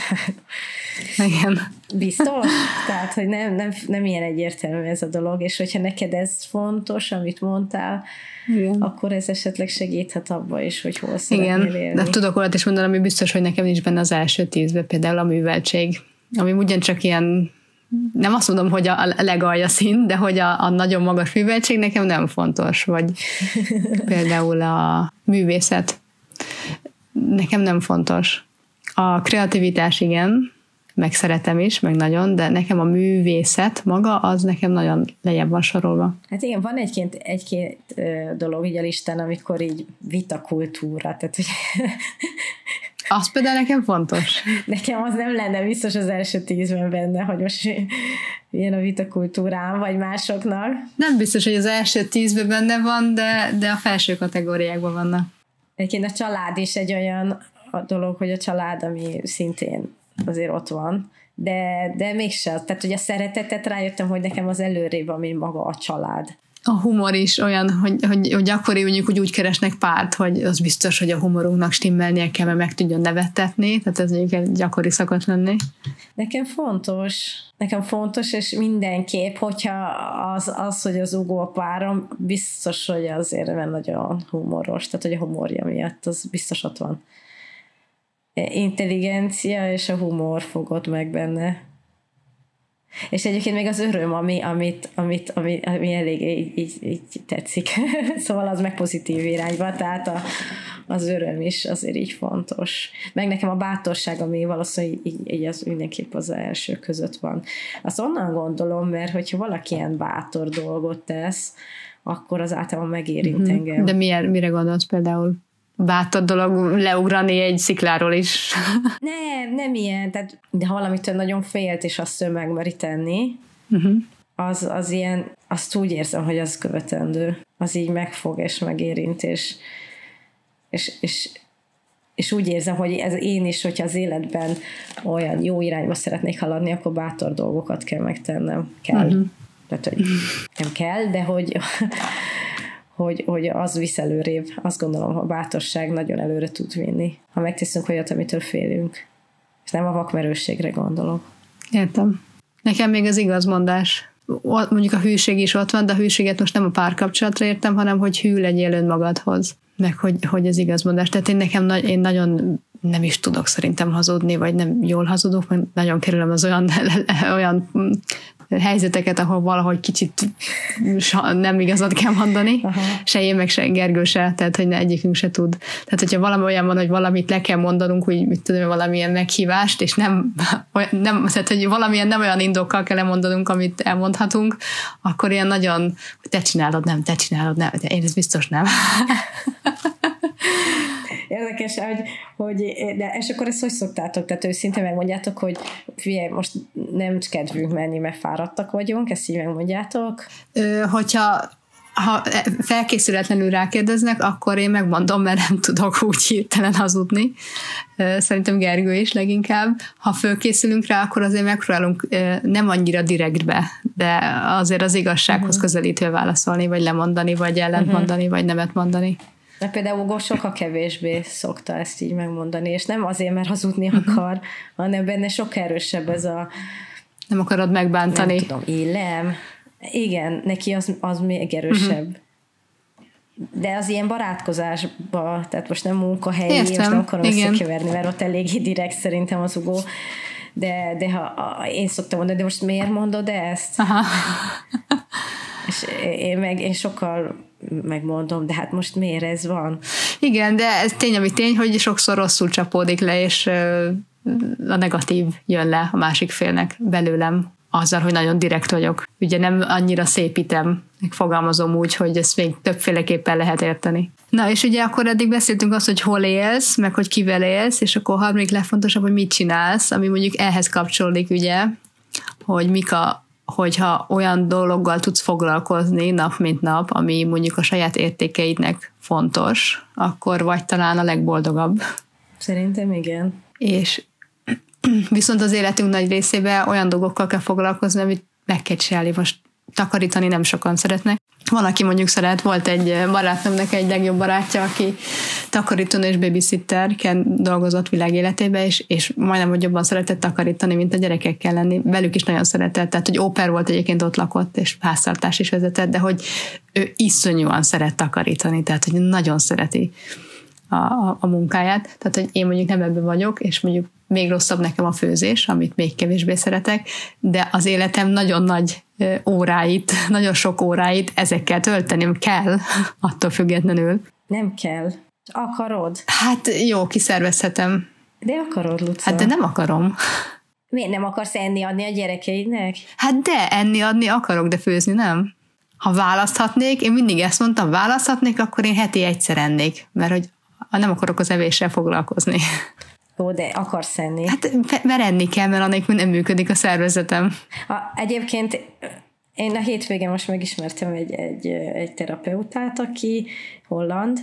Igen. Biztos? Tehát, hogy nem, nem, nem ilyen egyértelmű ez a dolog, és hogyha neked ez fontos, amit mondtál, igen. akkor ez esetleg segíthet abba is, hogy hol Igen, élni. de tudok olyat is mondani, ami biztos, hogy nekem nincs benne az első tízbe, például a műveltség, ami ugyancsak ilyen nem azt mondom, hogy a legalja szín, de hogy a, a nagyon magas műveltség nekem nem fontos, vagy például a művészet nekem nem fontos. A kreativitás igen, meg szeretem is, meg nagyon, de nekem a művészet maga, az nekem nagyon lejjebb van sorolva. Hát igen, van egy-két, egy-két dolog így a listán, amikor így vitakultúra, tehát hogy az például nekem fontos. Nekem az nem lenne biztos az első tízben benne, hogy most ilyen a vitakultúrám, vagy másoknak. Nem biztos, hogy az első tízben benne van, de, de a felső kategóriákban vannak. Egyébként a család is egy olyan a dolog, hogy a család, ami szintén azért ott van, de, de mégsem. Tehát, hogy a szeretetet rájöttem, hogy nekem az előrébb, ami maga a család. A humor is olyan, hogy, hogy, hogy gyakori mondjuk hogy úgy keresnek párt, hogy az biztos, hogy a humorunknak stimmelnie kell, mert meg tudjon nevettetni, tehát ez mondjuk gyakori szokott lenni. Nekem fontos, nekem fontos, és mindenképp, hogyha az, az hogy az ugó párom, biztos, hogy azért nagyon humoros, tehát hogy a humorja miatt az biztos ott van. intelligencia és a humor fogott meg benne. És egyébként még az öröm, ami, amit, amit, ami, ami elég így, így, így tetszik. szóval az meg pozitív irányba, tehát a, az öröm is azért így fontos. Meg nekem a bátorság, ami valószínűleg így, így az mindenképp az első között van. Azt onnan gondolom, mert hogyha valaki ilyen bátor dolgot tesz, akkor az általában megérint mm-hmm. engem. De milyen, mire gondolsz például? Bátor dolog leugrani egy szikláról is. nem, nem ilyen, tehát, de ha valamitől nagyon félt, és azt ő megmeri tenni, uh-huh. az, az ilyen, azt úgy érzem, hogy az követendő. Az így megfog, és megérint, és, és, és, és úgy érzem, hogy ez én is, hogyha az életben olyan jó irányba szeretnék haladni, akkor bátor dolgokat kell megtennem. Kell. Uh-huh. Tehát, hogy nem kell, de hogy hogy, hogy az visz előrébb. Azt gondolom, a bátorság nagyon előre tud vinni. Ha megteszünk olyat, amitől félünk. És nem a vakmerősségre gondolok. Értem. Nekem még az igazmondás. Mondjuk a hűség is ott van, de a hűséget most nem a párkapcsolatra értem, hanem hogy hű legyél önmagadhoz. Meg hogy, hogy az igazmondás. Tehát én nekem én nagyon nem is tudok szerintem hazudni, vagy nem jól hazudok, mert nagyon kerülöm az olyan, olyan helyzeteket, ahol valahogy kicsit nem igazat kell mondani, Aha. se én, meg se Gergő se, tehát hogy ne egyikünk se tud. Tehát, hogyha valami olyan van, hogy valamit le kell mondanunk, úgy mit tudom, valamilyen meghívást, és nem, nem tehát, hogy valamilyen nem olyan indokkal kell mondanunk, amit elmondhatunk, akkor ilyen nagyon, hogy te csinálod, nem, te csinálod, nem, de én ez biztos nem. Érdekes, hogy, hogy de és akkor ezt hogy szoktátok? Tehát őszintén megmondjátok, hogy figyelj, most nem kedvünk menni, mert fáradtak vagyunk, ezt így megmondjátok? Ö, hogyha ha felkészületlenül rákérdeznek, akkor én megmondom, mert nem tudok úgy hirtelen hazudni. Szerintem Gergő is leginkább. Ha fölkészülünk rá, akkor azért megpróbálunk nem annyira direktbe, de azért az igazsághoz uh-huh. közelítve válaszolni, vagy lemondani, vagy ellentmondani, uh-huh. vagy nemet mondani. De például Ugo sokkal kevésbé szokta ezt így megmondani, és nem azért, mert hazudni uh-huh. akar, hanem benne sok erősebb ez a... Nem akarod megbántani. Nem tudom, élem. Igen, neki az, az még erősebb. Uh-huh. De az ilyen barátkozásba, tehát most nem munkahelyi, Értem, most nem akarom igen. összekeverni, mert ott eléggé direkt szerintem az Ugo, de, de ha a, én szoktam mondani, de most miért mondod ezt? Aha. És én meg én sokkal megmondom, de hát most miért ez van? Igen, de ez tény, ami tény, hogy sokszor rosszul csapódik le, és a negatív jön le a másik félnek belőlem, azzal, hogy nagyon direkt vagyok. Ugye nem annyira szépítem, fogalmazom úgy, hogy ezt még többféleképpen lehet érteni. Na, és ugye akkor eddig beszéltünk azt, hogy hol élsz, meg hogy kivel élsz, és akkor a harmadik legfontosabb, hogy mit csinálsz, ami mondjuk ehhez kapcsolódik, ugye, hogy mik a hogyha olyan dologgal tudsz foglalkozni nap mint nap, ami mondjuk a saját értékeidnek fontos, akkor vagy talán a legboldogabb. Szerintem igen. És viszont az életünk nagy részében olyan dolgokkal kell foglalkozni, amit meg kell csinálni. Most takarítani nem sokan szeretnek. Van, aki mondjuk szeret, volt egy barátnőmnek egy legjobb barátja, aki takarító és babysitterként dolgozott világ életébe, és, és majdnem, hogy jobban szeretett takarítani, mint a gyerekekkel lenni. Velük is nagyon szeretett, tehát hogy óper volt egyébként ott lakott, és háztartás is vezetett, de hogy ő iszonyúan szeret takarítani, tehát hogy nagyon szereti a, a, a munkáját. Tehát, hogy én mondjuk nem ebben vagyok, és mondjuk még rosszabb nekem a főzés, amit még kevésbé szeretek, de az életem nagyon nagy óráit, nagyon sok óráit ezekkel töltenem kell, attól függetlenül. Nem kell. Akarod? Hát jó, kiszervezhetem. De akarod, Luca. Hát de nem akarom. Miért nem akarsz enni adni a gyerekeidnek? Hát de enni adni akarok, de főzni nem. Ha választhatnék, én mindig ezt mondtam, választhatnék, akkor én heti egyszer ennék, mert hogy nem akarok az evéssel foglalkozni. Jó, de akarsz enni. Hát mert enni kell, mert anélkül nem működik a szervezetem. A, egyébként én a hétvégén most megismertem egy, egy, egy terapeutát, aki holland,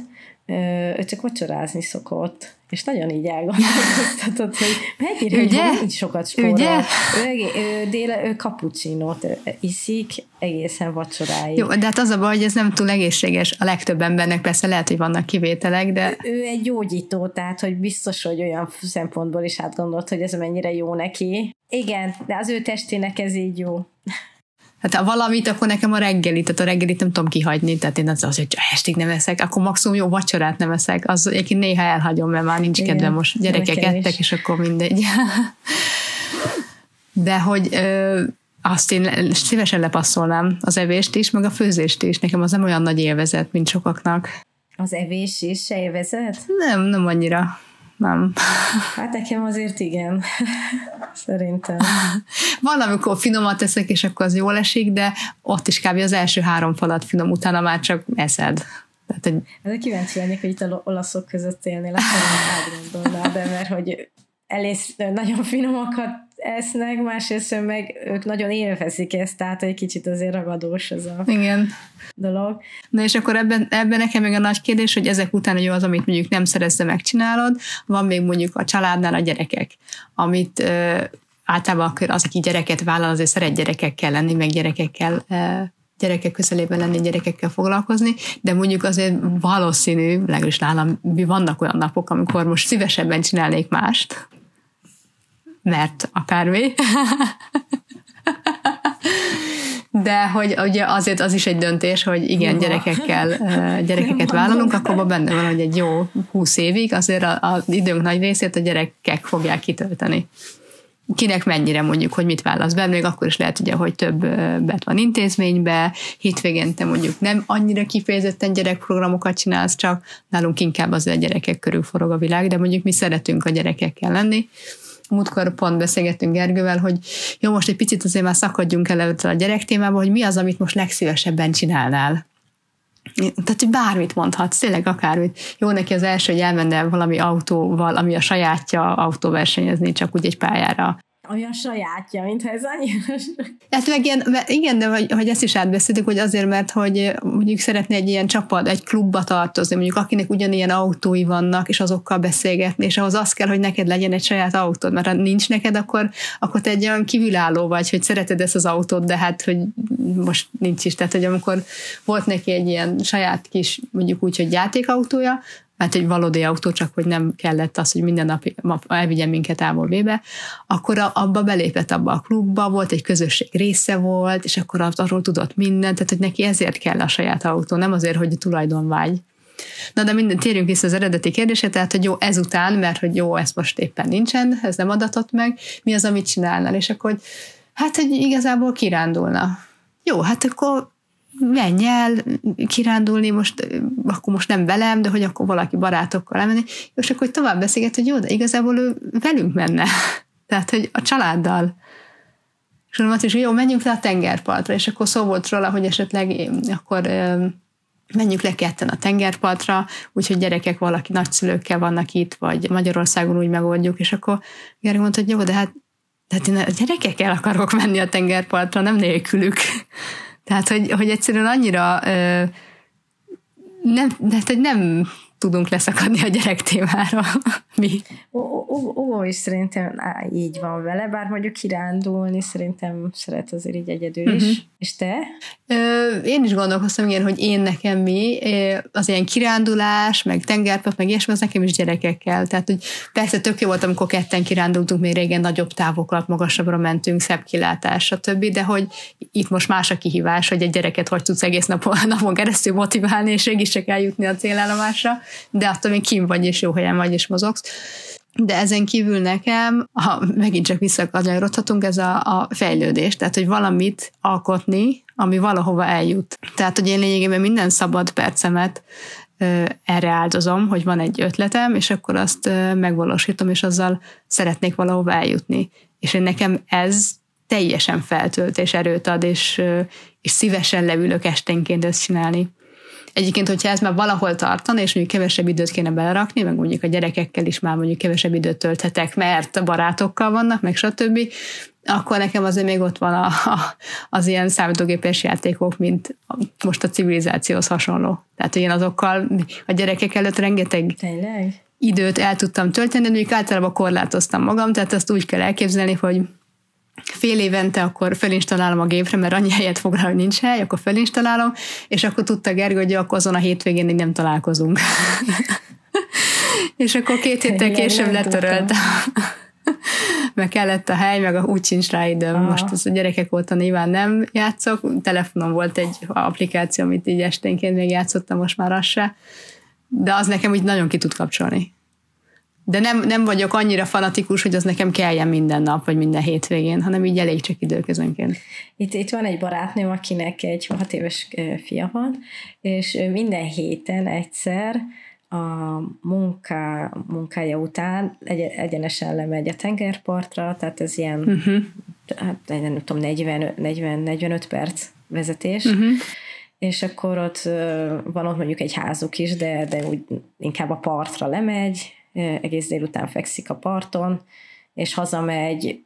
ő csak vacsorázni szokott, és nagyon így elgondolkoztatott, hogy mennyire Ugye? hogy így sokat spórol. Ugye? Ő, ő, déle, ő kapucsinót iszik egészen vacsoráig. Jó, de hát az a baj, hogy ez nem túl egészséges. A legtöbb embernek persze lehet, hogy vannak kivételek, de... Ő, ő egy gyógyító, tehát hogy biztos, hogy olyan szempontból is átgondolt, hogy ez mennyire jó neki. Igen, de az ő testének ez így jó. Hát ha valamit, akkor nekem a reggeli, tehát a reggelit nem tudom kihagyni, tehát én az, az hogy estig nem eszek, akkor maximum jó vacsorát nem eszek, az egyébként néha elhagyom, mert már nincs kedvem most gyerekek ettek, és akkor mindegy. De hogy ö, azt én szívesen lepasszolnám az evést is, meg a főzést is. Nekem az nem olyan nagy élvezet, mint sokaknak. Az evés is se élvezet? Nem, nem annyira. Nem. Hát nekem azért igen. Szerintem. Van, amikor finomat teszek, és akkor az jól esik, de ott is kb. az első három falat finom, utána már csak eszed. Tehát, hogy... Ez kíváncsi lennék, hogy itt a olaszok között élnél, akkor átgondolnád, de mert hogy elész, nagyon finomakat esznek, másrészt meg ők nagyon élvezik ezt, tehát egy kicsit azért ragadós ez a Igen. dolog. Na és akkor ebben, ebben nekem még a nagy kérdés, hogy ezek után, hogy az, amit mondjuk nem szerezze megcsinálod, van még mondjuk a családnál a gyerekek, amit ö, általában az, aki gyereket vállal, azért szeret gyerekekkel lenni, meg gyerekekkel ö, gyerekek közelében lenni, gyerekekkel foglalkozni, de mondjuk azért valószínű, legalábbis nálam vannak olyan napok, amikor most szívesebben csinálnék mást, mert akármi. De hogy ugye azért az is egy döntés, hogy igen, gyerekekkel, gyerekeket vállalunk, akkor benne van, hogy egy jó húsz évig azért az időnk nagy részét a gyerekek fogják kitölteni. Kinek mennyire mondjuk, hogy mit válasz be, még akkor is lehet ugye, hogy több bet van intézménybe, hétvégén te mondjuk nem annyira kifejezetten gyerekprogramokat csinálsz, csak nálunk inkább az a gyerekek körül forog a világ, de mondjuk mi szeretünk a gyerekekkel lenni, múltkor pont beszélgettünk Gergővel, hogy jó, most egy picit azért már szakadjunk el a gyerek témába, hogy mi az, amit most legszívesebben csinálnál. Tehát, hogy bármit mondhatsz, tényleg akármit. Jó neki az első, hogy elmenne valami autóval, ami a sajátja autóversenyezni, csak úgy egy pályára olyan sajátja, mintha ez annyira... Hát meg ilyen, igen, de hogy, hogy ezt is átbeszéltük, hogy azért, mert hogy mondjuk szeretne egy ilyen csapat, egy klubba tartozni, mondjuk akinek ugyanilyen autói vannak, és azokkal beszélgetni, és ahhoz az kell, hogy neked legyen egy saját autód, mert ha nincs neked, akkor, akkor te egy olyan kívülálló vagy, hogy szereted ezt az autót, de hát, hogy most nincs is. Tehát, hogy amikor volt neki egy ilyen saját kis, mondjuk úgy, hogy játékautója, mert egy valódi autó, csak hogy nem kellett az, hogy minden nap elvigyen minket A-ból B-be, akkor abba belépett abba a klubba, volt egy közösség része volt, és akkor arról tudott mindent, tehát hogy neki ezért kell a saját autó, nem azért, hogy tulajdonvágy. Na de minden, térjünk vissza az eredeti kérdésre, tehát hogy jó, ezután, mert hogy jó, ez most éppen nincsen, ez nem adatott meg, mi az, amit csinálnál, és akkor, hogy hát, hogy igazából kirándulna. Jó, hát akkor menj el kirándulni, most, akkor most nem velem, de hogy akkor valaki barátokkal elmenni, és akkor hogy tovább beszélget, hogy jó, de igazából ő velünk menne. Tehát, hogy a családdal. És mondom, hogy jó, menjünk le a tengerpartra, és akkor szó volt róla, hogy esetleg akkor menjünk le ketten a tengerpartra, úgyhogy gyerekek valaki nagyszülőkkel vannak itt, vagy Magyarországon úgy megoldjuk, és akkor Geri mondta, hogy jó, de hát, de hát én a gyerekekkel akarok menni a tengerpartra, nem nélkülük. Tehát, hogy, hogy egyszerűen annyira ö, nem, de hogy nem tudunk leszakadni a gyerek témára. Mi? Ó, is szerintem á, így van vele, bár mondjuk kirándulni szerintem szeret azért így egyedül uh-huh. is. Mhm. És te? Én is gondolkoztam ilyen, hogy én nekem mi, az ilyen kirándulás, meg tengerpart, meg ilyesmi, az nekem is gyerekekkel. Tehát, hogy persze tök jó volt, amikor ketten kirándultunk, még régen nagyobb távokat, magasabbra mentünk, szebb kilátás, stb., de hogy itt most más a kihívás, hogy egy gyereket hogy tudsz egész napon, napon keresztül motiválni, és mégis csak eljutni a célállomásra, de attól még kim vagy, és jó helyen vagy, és mozogsz. De ezen kívül nekem, ha megint csak visszakanyarodhatunk, ez a, a fejlődés, tehát hogy valamit alkotni, ami valahova eljut. Tehát, hogy én lényegében minden szabad percemet erre áldozom, hogy van egy ötletem, és akkor azt megvalósítom, és azzal szeretnék valahova eljutni. És én nekem ez teljesen feltölt és erőt ad, és, és szívesen leülök esténként ezt csinálni. Egyébként, hogyha ez már valahol tartana, és mondjuk kevesebb időt kéne belerakni, meg mondjuk a gyerekekkel is már mondjuk kevesebb időt tölthetek, mert a barátokkal vannak, meg stb., akkor nekem azért még ott van a, a, az ilyen számítógépes játékok, mint most a civilizációhoz hasonló. Tehát, én azokkal a gyerekek előtt rengeteg Tényleg? időt el tudtam tölteni, de mondjuk általában korlátoztam magam, tehát azt úgy kell elképzelni, hogy fél évente akkor felinstalálom a gépre, mert annyi helyet foglal, hogy nincs hely, akkor felinstalálom, és akkor tudta Gergő, hogy akkor azon a hétvégén még nem találkozunk. és akkor két héttel később letöröltem. meg kellett a hely, meg a, úgy sincs rá időm. Aha. Most az a gyerekek óta nyilván nem játszok, telefonon volt egy applikáció, amit így esténként még játszottam, most már az se, de az nekem úgy nagyon ki tud kapcsolni. De nem, nem vagyok annyira fanatikus, hogy az nekem kelljen minden nap, vagy minden hétvégén, hanem így elég csak időközönként. Itt, itt van egy barátnőm, akinek egy hat éves fia van, és minden héten egyszer a munká, munkája után egy, egyenesen lemegy a tengerpartra, tehát ez ilyen, uh-huh. hát nem tudom, 40, 40, 45 perc vezetés, uh-huh. és akkor ott van ott mondjuk egy házuk is, de, de úgy inkább a partra lemegy, egész délután fekszik a parton, és hazamegy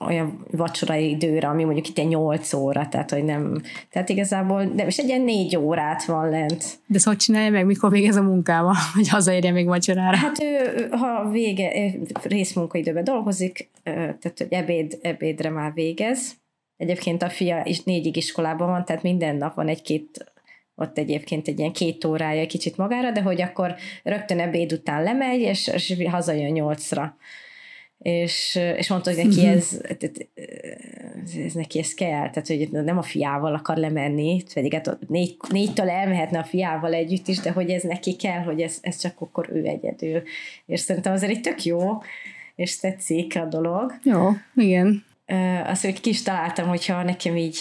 olyan vacsorai időre, ami mondjuk itt egy 8 óra, tehát hogy nem, tehát igazából nem, és egy ilyen 4 órát van lent. De ezt hogy csinálja meg, mikor végez a munkával, hogy hazaérje még vacsorára? Hát ő, ha vége, részmunkaidőben dolgozik, tehát hogy ebéd, ebédre már végez, Egyébként a fia is négyig iskolában van, tehát minden nap van egy-két ott egyébként egy ilyen két órája kicsit magára, de hogy akkor rögtön ebéd után lemegy, és, és hazajön nyolcra. És, és mondta, hogy neki mhm. ez, ez, ez, neki ez kell, tehát hogy nem a fiával akar lemenni, pedig hát négy, négytől elmehetne a fiával együtt is, de hogy ez neki kell, hogy ez, ez csak akkor ő egyedül. És szerintem azért egy tök jó, és tetszik a dolog. Jó, igen. Azt, hogy ki is találtam, hogyha nekem így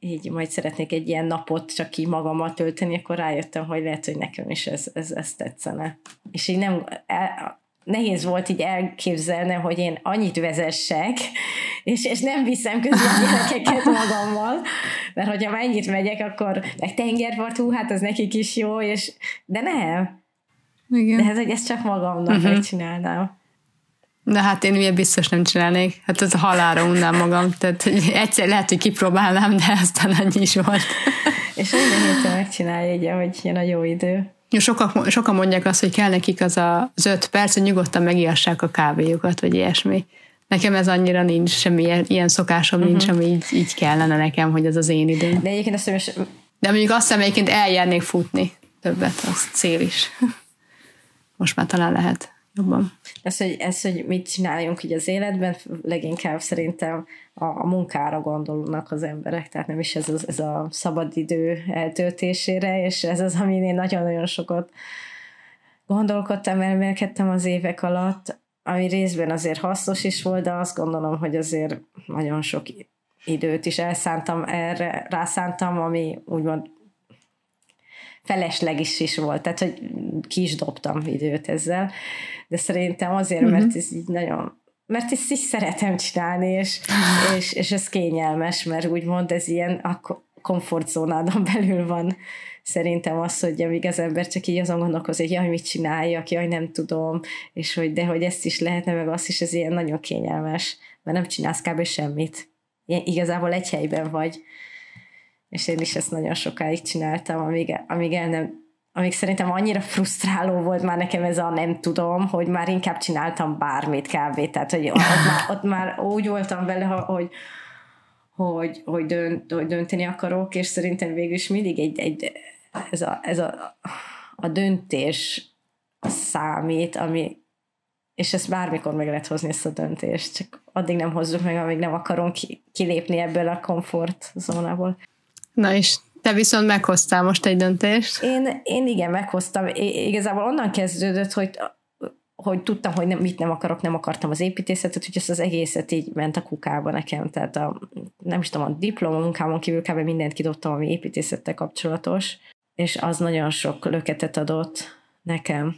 így majd szeretnék egy ilyen napot csak így magammal tölteni, akkor rájöttem, hogy lehet, hogy nekem is ez, ez, ez tetszene. És így nem, el, nehéz volt így elképzelni, hogy én annyit vezessek, és, és nem viszem közben a gyerekeket magammal, mert hogyha már ennyit megyek, akkor meg tengerpartú, hát az nekik is jó, és de nem. Igen. De ez, hogy ezt csak magamnak uh-huh. megcsinálnám. De hát én ugye biztos nem csinálnék. Hát ez a halára unnám magam. Tehát egyszer lehet, hogy kipróbálnám, de aztán annyi is volt. És minden héten megcsinálja, ugye, hogy jön a jó idő. Sokak, sokan mondják azt, hogy kell nekik az a, az öt perc, hogy nyugodtan megijassák a kávéjukat, vagy ilyesmi. Nekem ez annyira nincs, semmi ilyen, ilyen szokásom uh-huh. nincs, ami így, így kellene nekem, hogy az az én időm. De egyébként azt hiszem, De mondjuk azt hiszem, egyébként eljárnék futni többet, az cél is. Most már talán lehet jobban. Ez hogy, ez, hogy mit csináljunk így az életben, leginkább szerintem a, a munkára gondolnak az emberek, tehát nem is ez, az, ez a szabadidő eltöltésére, és ez az, amin én nagyon-nagyon sokat gondolkodtam, elmélkedtem az évek alatt, ami részben azért hasznos is volt, de azt gondolom, hogy azért nagyon sok időt is elszántam erre, rászántam, ami úgymond felesleg is, is volt, tehát hogy ki is dobtam időt ezzel, de szerintem azért, uh-huh. mert ez így nagyon mert ezt is szeretem csinálni, és, és, és ez kényelmes, mert úgymond ez ilyen a komfortzónádon belül van szerintem az, hogy amíg az ember csak így azon gondolkozik, hogy jaj, mit csináljak, jaj, nem tudom, és hogy de hogy ezt is lehetne, meg azt is, ez ilyen nagyon kényelmes, mert nem csinálsz kb. semmit. Ilyen, igazából egy helyben vagy és én is ezt nagyon sokáig csináltam, amíg, amíg el nem amíg szerintem annyira frusztráló volt már nekem ez a nem tudom, hogy már inkább csináltam bármit kb. Tehát, hogy ott már, ott már úgy voltam vele, hogy, hogy, hogy, dönt, hogy dönteni akarok, és szerintem végül is mindig egy, egy ez, a, ez a, a döntés számít, ami, és ezt bármikor meg lehet hozni ezt a döntést, csak addig nem hozzuk meg, amíg nem akarunk kilépni ebből a komfortzónából. Na és te viszont meghoztál most egy döntést. Én, én igen, meghoztam. I- igazából onnan kezdődött, hogy hogy tudtam, hogy nem, mit nem akarok, nem akartam az építészetet, hogy ezt az egészet így ment a kukába nekem, tehát a, nem is tudom, a diploma munkámon kívül kb. mindent kidobtam, ami építészettel kapcsolatos, és az nagyon sok löketet adott nekem,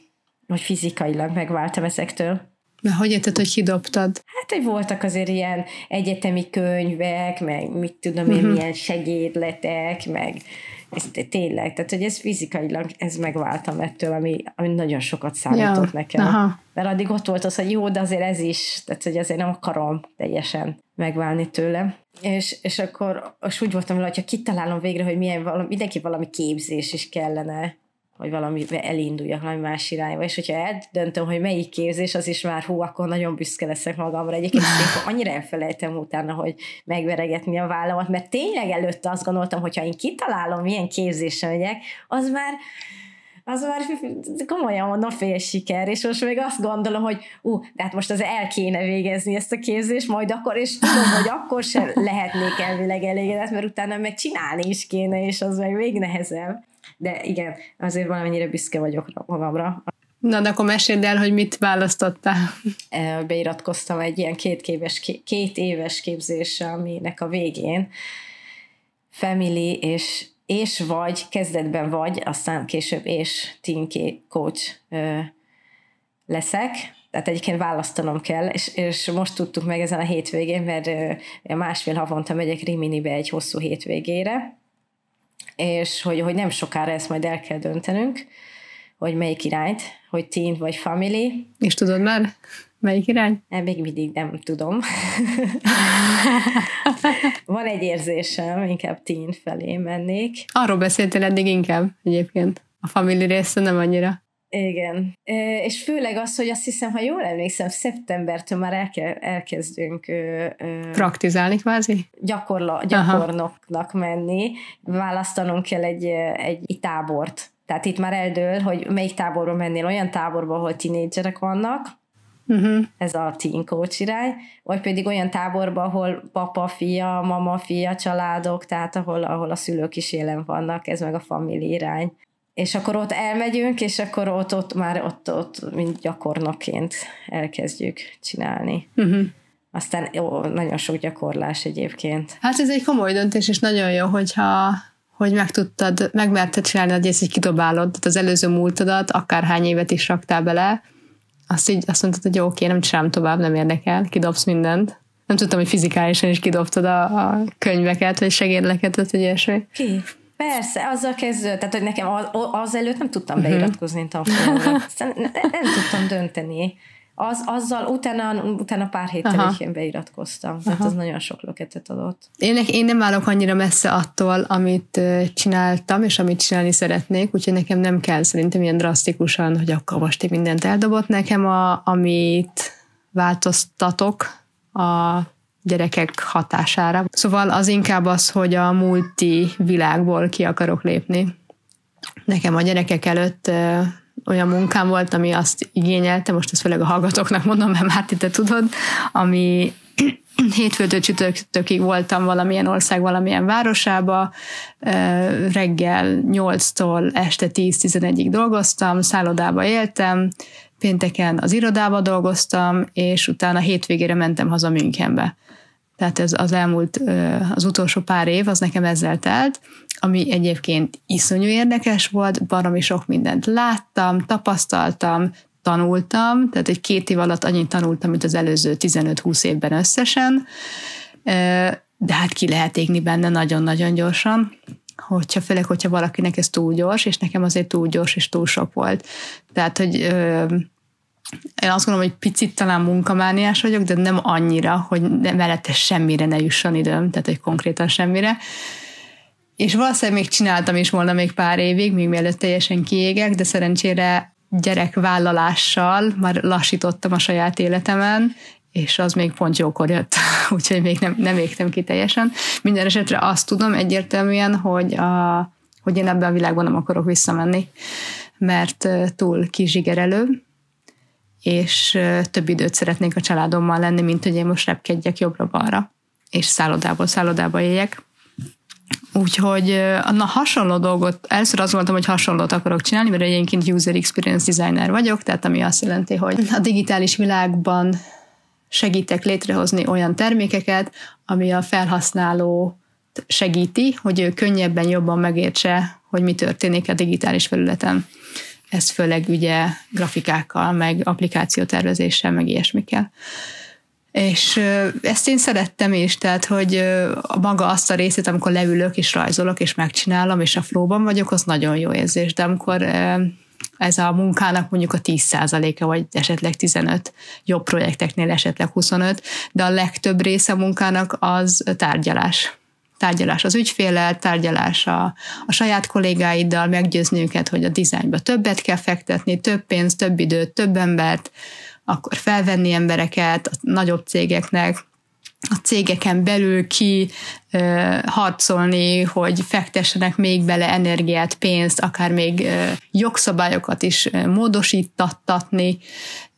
hogy fizikailag megváltam ezektől. Na, hogy érted, hogy kidobtad? Hát, hogy voltak azért ilyen egyetemi könyvek, meg mit tudom én, uh-huh. milyen segédletek, meg ez tényleg, tehát hogy ez fizikailag, ez megváltam ettől, ami, ami nagyon sokat számított ja, nekem. Aha. Mert addig ott volt az, hogy jó, de azért ez is, tehát hogy azért nem akarom teljesen megválni tőle. És, és akkor és úgy voltam, hogy ha kitalálom végre, hogy milyen valami, mindenki valami képzés is kellene, hogy valami elinduljak valami más irányba, és hogyha eldöntöm, hogy melyik képzés, az is már hú, akkor nagyon büszke leszek magamra. Egyébként én annyira elfelejtem utána, hogy megveregetni a vállamat, mert tényleg előtte azt gondoltam, hogyha én kitalálom, milyen képzésre megyek, az már az már komolyan mondom fél siker, és most még azt gondolom, hogy ú, de hát most az el kéne végezni ezt a képzést, majd akkor, és tudom, hogy akkor sem lehetnék elvileg elégedett, mert utána meg csinálni is kéne, és az meg még nehezebb. De igen, azért valamennyire büszke vagyok magamra. Na, de akkor meséld el, hogy mit választottál. Beiratkoztam egy ilyen két, éves, két éves képzésre, aminek a végén family és és vagy, kezdetben vagy, aztán később és team coach leszek, tehát egyébként választanom kell, és, és most tudtuk meg ezen a hétvégén, mert másfél havonta megyek Riminibe egy hosszú hétvégére, és hogy, hogy nem sokára ezt majd el kell döntenünk, hogy melyik irányt, hogy teen vagy family. És tudod már? Melyik irány? Nem, még mindig nem tudom. Van egy érzésem, inkább teen felé mennék. Arról beszéltél eddig inkább egyébként. A family része nem annyira. Igen. És főleg az, hogy azt hiszem, ha jól emlékszem, szeptembertől már elke, elkezdünk praktizálni kvázi? Gyakorla, gyakornoknak Aha. menni. Választanunk kell egy, egy tábort. Tehát itt már eldől, hogy melyik táborba mennél, olyan táborba, ahol tinédzserek vannak, uh-huh. ez a teen coach irány, vagy pedig olyan táborban, ahol papa, fia, mama, fia, családok, tehát ahol, ahol a szülők is jelen vannak, ez meg a famíli irány. És akkor ott elmegyünk, és akkor ott, ott már ott, ott mint gyakornokként elkezdjük csinálni. Uh-huh. Aztán jó, nagyon sok gyakorlás egyébként. Hát ez egy komoly döntés, és nagyon jó, hogyha hogy meg tudtad, megmerted csinálni, hogy ezt így kidobálod, tehát az előző múltadat, akárhány évet is raktál bele, azt így azt mondtad, hogy jó, oké, nem csinálom tovább, nem érdekel, kidobsz mindent. Nem tudtam, hogy fizikálisan is kidobtad a, a könyveket, vagy segédleket, vagy ilyesmi. Ki? Persze, azzal kezdődött, tehát hogy nekem az, az előtt nem tudtam uh-huh. beiratkozni tanfolyamra. nem, nem tudtam dönteni az, azzal utána, utána pár héttel én beiratkoztam. Aha. Tehát ez nagyon sok löketet adott. Én, én nem állok annyira messze attól, amit csináltam, és amit csinálni szeretnék, úgyhogy nekem nem kell szerintem ilyen drasztikusan, hogy akkor most én mindent eldobott nekem, a, amit változtatok a gyerekek hatására. Szóval az inkább az, hogy a multi világból ki akarok lépni. Nekem a gyerekek előtt olyan munkám volt, ami azt igényelte, most ezt főleg a hallgatóknak mondom, mert már te tudod, ami hétfőtől csütörtökig voltam valamilyen ország, valamilyen városába, reggel 8-tól este 10-11-ig dolgoztam, szállodába éltem, pénteken az irodába dolgoztam, és utána hétvégére mentem haza Münchenbe. Tehát ez az elmúlt, az utolsó pár év, az nekem ezzel telt, ami egyébként iszonyú érdekes volt, baromi sok mindent láttam, tapasztaltam, tanultam, tehát egy két év alatt annyit tanultam, mint az előző 15-20 évben összesen, de hát ki lehet égni benne nagyon-nagyon gyorsan, hogyha főleg, hogyha valakinek ez túl gyors, és nekem azért túl gyors és túl sok volt. Tehát, hogy én azt gondolom, hogy picit talán munkamániás vagyok, de nem annyira, hogy mellette semmire ne jusson időm, tehát hogy konkrétan semmire. És valószínűleg még csináltam is volna még pár évig, még mielőtt teljesen kiégek, de szerencsére gyerekvállalással már lassítottam a saját életemen, és az még pont jókor jött, úgyhogy még nem, nem égtem ki teljesen. Minden esetre azt tudom egyértelműen, hogy, a, hogy én ebben a világban nem akarok visszamenni, mert túl kizsigerelő, és több időt szeretnék a családommal lenni, mint hogy én most repkedjek jobbra-balra, és szállodából szállodába éljek. Úgyhogy na hasonló dolgot, először azt gondoltam, hogy hasonlót akarok csinálni, mert egyébként user experience designer vagyok, tehát ami azt jelenti, hogy a digitális világban segítek létrehozni olyan termékeket, ami a felhasználó segíti, hogy ő könnyebben, jobban megértse, hogy mi történik a digitális felületen. Ez főleg ugye grafikákkal, meg applikációtervezéssel, meg ilyesmikkel. És ezt én szerettem is, tehát, hogy maga azt a részét, amikor leülök és rajzolok és megcsinálom, és a flóban vagyok, az nagyon jó érzés, de amikor ez a munkának mondjuk a 10%-a, vagy esetleg 15, jobb projekteknél esetleg 25, de a legtöbb része a munkának az tárgyalás. Tárgyalás az ügyféllel, tárgyalás a, a saját kollégáiddal, meggyőzni őket, hogy a dizájnba többet kell fektetni, több pénzt, több időt, több embert, akkor felvenni embereket a nagyobb cégeknek, a cégeken belül ki ö, harcolni, hogy fektessenek még bele energiát, pénzt, akár még ö, jogszabályokat is ö, módosítattatni,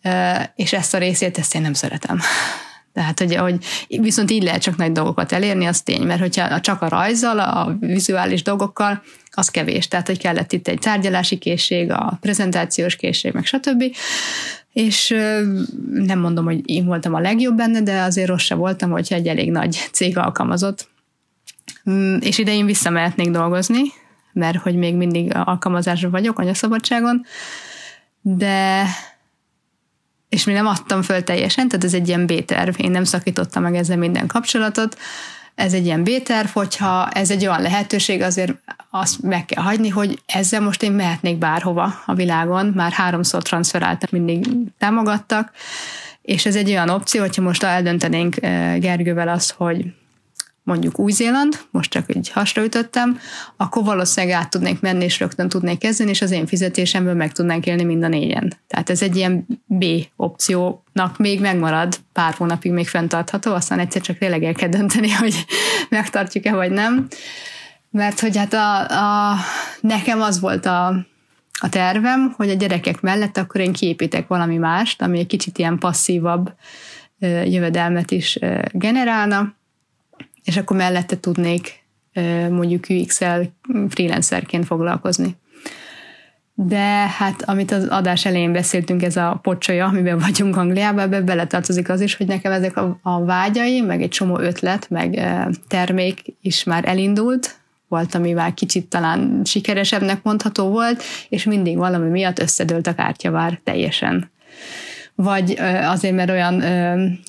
ö, és ezt a részét ezt én nem szeretem. Tehát, hogy, hogy viszont így lehet csak nagy dolgokat elérni, az tény, mert hogyha csak a rajzzal, a vizuális dolgokkal, az kevés. Tehát, hogy kellett itt egy tárgyalási készség, a prezentációs készség, meg stb. És nem mondom, hogy én voltam a legjobb benne, de azért rossz se voltam, hogyha egy elég nagy cég alkalmazott. Mm, és ide én visszamehetnék dolgozni, mert hogy még mindig alkalmazásban vagyok, anyaszabadságon, de és mi nem adtam föl teljesen, tehát ez egy ilyen B-terv, én nem szakítottam meg ezzel minden kapcsolatot, ez egy ilyen B-terv, hogyha ez egy olyan lehetőség, azért azt meg kell hagyni, hogy ezzel most én mehetnék bárhova a világon, már háromszor transferáltak, mindig támogattak, és ez egy olyan opció, hogyha most eldöntenénk eh, Gergővel azt, hogy mondjuk Új-Zéland, most csak így hasraütöttem, akkor valószínűleg át tudnék menni, és rögtön tudnék kezdeni, és az én fizetésemből meg tudnánk élni mind a négyen. Tehát ez egy ilyen B opciónak még megmarad, pár hónapig még fenntartható, aztán egyszer csak tényleg el kell dönteni, hogy megtartjuk-e vagy nem. Mert hogy hát a, a, nekem az volt a, a tervem, hogy a gyerekek mellett akkor én kiépítek valami mást, ami egy kicsit ilyen passzívabb jövedelmet is generálna, és akkor mellette tudnék mondjuk UX-el freelancerként foglalkozni. De hát, amit az adás elején beszéltünk, ez a pocsolya, amiben vagyunk Angliában, ebbe beletartozik az is, hogy nekem ezek a, a vágyai, meg egy csomó ötlet, meg termék is már elindult, volt, amivel kicsit talán sikeresebbnek mondható volt, és mindig valami miatt összedőlt a kártyavár teljesen vagy azért, mert olyan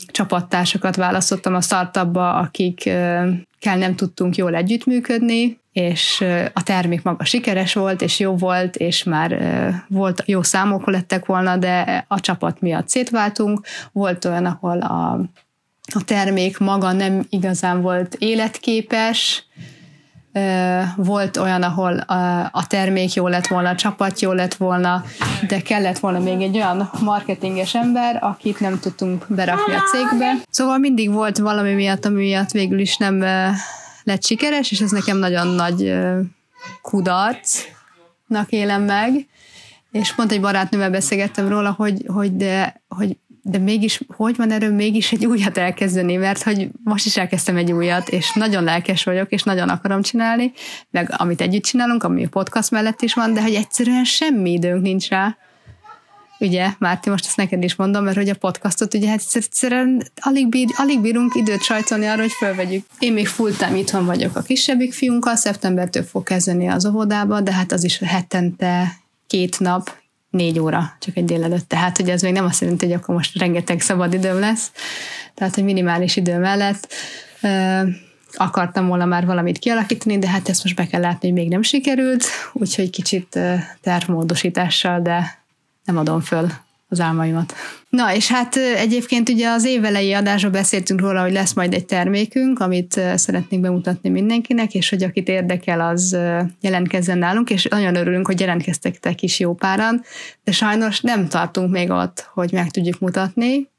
csapattársakat választottam a startupba, akikkel nem tudtunk jól együttműködni, és a termék maga sikeres volt, és jó volt, és már volt jó számok lettek volna, de a csapat miatt szétváltunk. Volt olyan, ahol a, a termék maga nem igazán volt életképes, volt olyan, ahol a termék jó lett volna, a csapat jó lett volna, de kellett volna még egy olyan marketinges ember, akit nem tudtunk berakni a cégbe. Szóval mindig volt valami miatt, ami miatt végül is nem lett sikeres, és ez nekem nagyon nagy kudarcnak élem meg. És pont egy barátnővel beszélgettem róla, hogy, hogy, de, hogy de mégis, hogy van erről mégis egy újat elkezdeni, mert hogy most is elkezdtem egy újat, és nagyon lelkes vagyok, és nagyon akarom csinálni, meg amit együtt csinálunk, ami a podcast mellett is van, de hogy egyszerűen semmi időnk nincs rá. Ugye, Márti, most ezt neked is mondom, mert hogy a podcastot ugye hát egyszerűen alig, bír, alig bírunk időt sajtolni arra, hogy fölvegyük. Én még full itthon vagyok a kisebbik fiunkkal, szeptembertől fog kezdeni az óvodába, de hát az is hetente két nap, négy óra, csak egy délelőtt. Tehát, hogy ez még nem azt jelenti, hogy akkor most rengeteg szabad időm lesz. Tehát, hogy minimális idő mellett akartam volna már valamit kialakítani, de hát ezt most be kell látni, hogy még nem sikerült, úgyhogy kicsit tervmódosítással, de nem adom föl az álmaimat. Na, és hát egyébként ugye az évelei adásban beszéltünk róla, hogy lesz majd egy termékünk, amit szeretnénk bemutatni mindenkinek, és hogy akit érdekel, az jelentkezzen nálunk, és nagyon örülünk, hogy jelentkeztek is jó páran, de sajnos nem tartunk még ott, hogy meg tudjuk mutatni.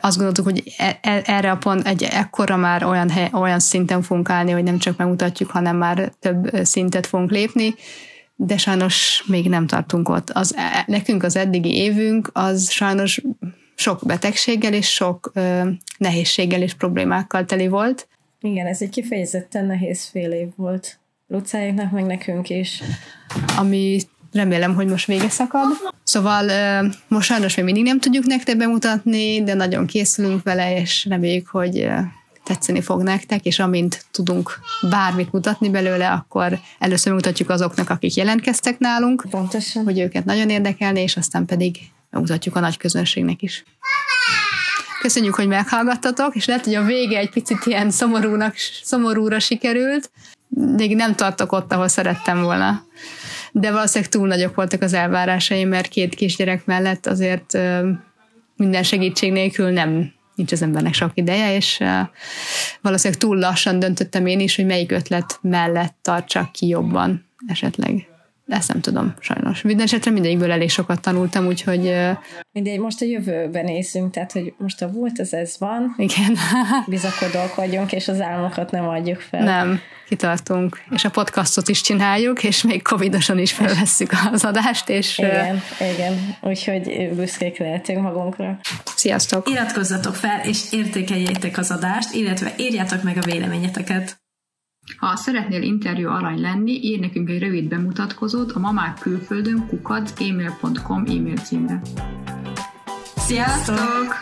Azt gondoltuk, hogy e, e, erre a pont egy ekkora már olyan, hely, olyan szinten fogunk állni, hogy nem csak megmutatjuk, hanem már több szintet fogunk lépni, de sajnos még nem tartunk ott. Az, e, nekünk az eddigi évünk az sajnos sok betegséggel és sok ö, nehézséggel és problémákkal teli volt. Igen, ez egy kifejezetten nehéz fél év volt. Lucáiknak, meg nekünk is. Ami remélem, hogy most vége szakad. Szóval ö, most sajnos még mindig nem tudjuk nektek bemutatni, de nagyon készülünk vele, és reméljük, hogy tetszeni fog nektek, és amint tudunk bármit mutatni belőle, akkor először mutatjuk azoknak, akik jelentkeztek nálunk, Pontosan. hogy őket nagyon érdekelni, és aztán pedig mutatjuk a nagy közönségnek is. Köszönjük, hogy meghallgattatok, és lehet, hogy a vége egy picit ilyen szomorúnak, szomorúra sikerült, még nem tartok ott, ahol szerettem volna. De valószínűleg túl nagyok voltak az elvárásaim, mert két kisgyerek mellett azért minden segítség nélkül nem nincs az embernek sok ideje, és valószínűleg túl lassan döntöttem én is, hogy melyik ötlet mellett tartsak ki jobban esetleg. Ezt nem tudom, sajnos. Minden esetre mindegyikből elég sokat tanultam, úgyhogy... Mindegy, most a jövőben nézünk, tehát, hogy most a volt, az ez van. Igen. Bizakodók vagyunk, és az álmokat nem adjuk fel. Nem, kitartunk. És a podcastot is csináljuk, és még covidosan is felvesszük az adást, és... Igen, igen. Úgyhogy büszkék lehetünk magunkra. Sziasztok! Iratkozzatok fel, és értékeljétek az adást, illetve írjátok meg a véleményeteket. Ha szeretnél interjú arany lenni, írj nekünk egy rövid bemutatkozót a mamák külföldön kukac e-mail címre. Sziasztok!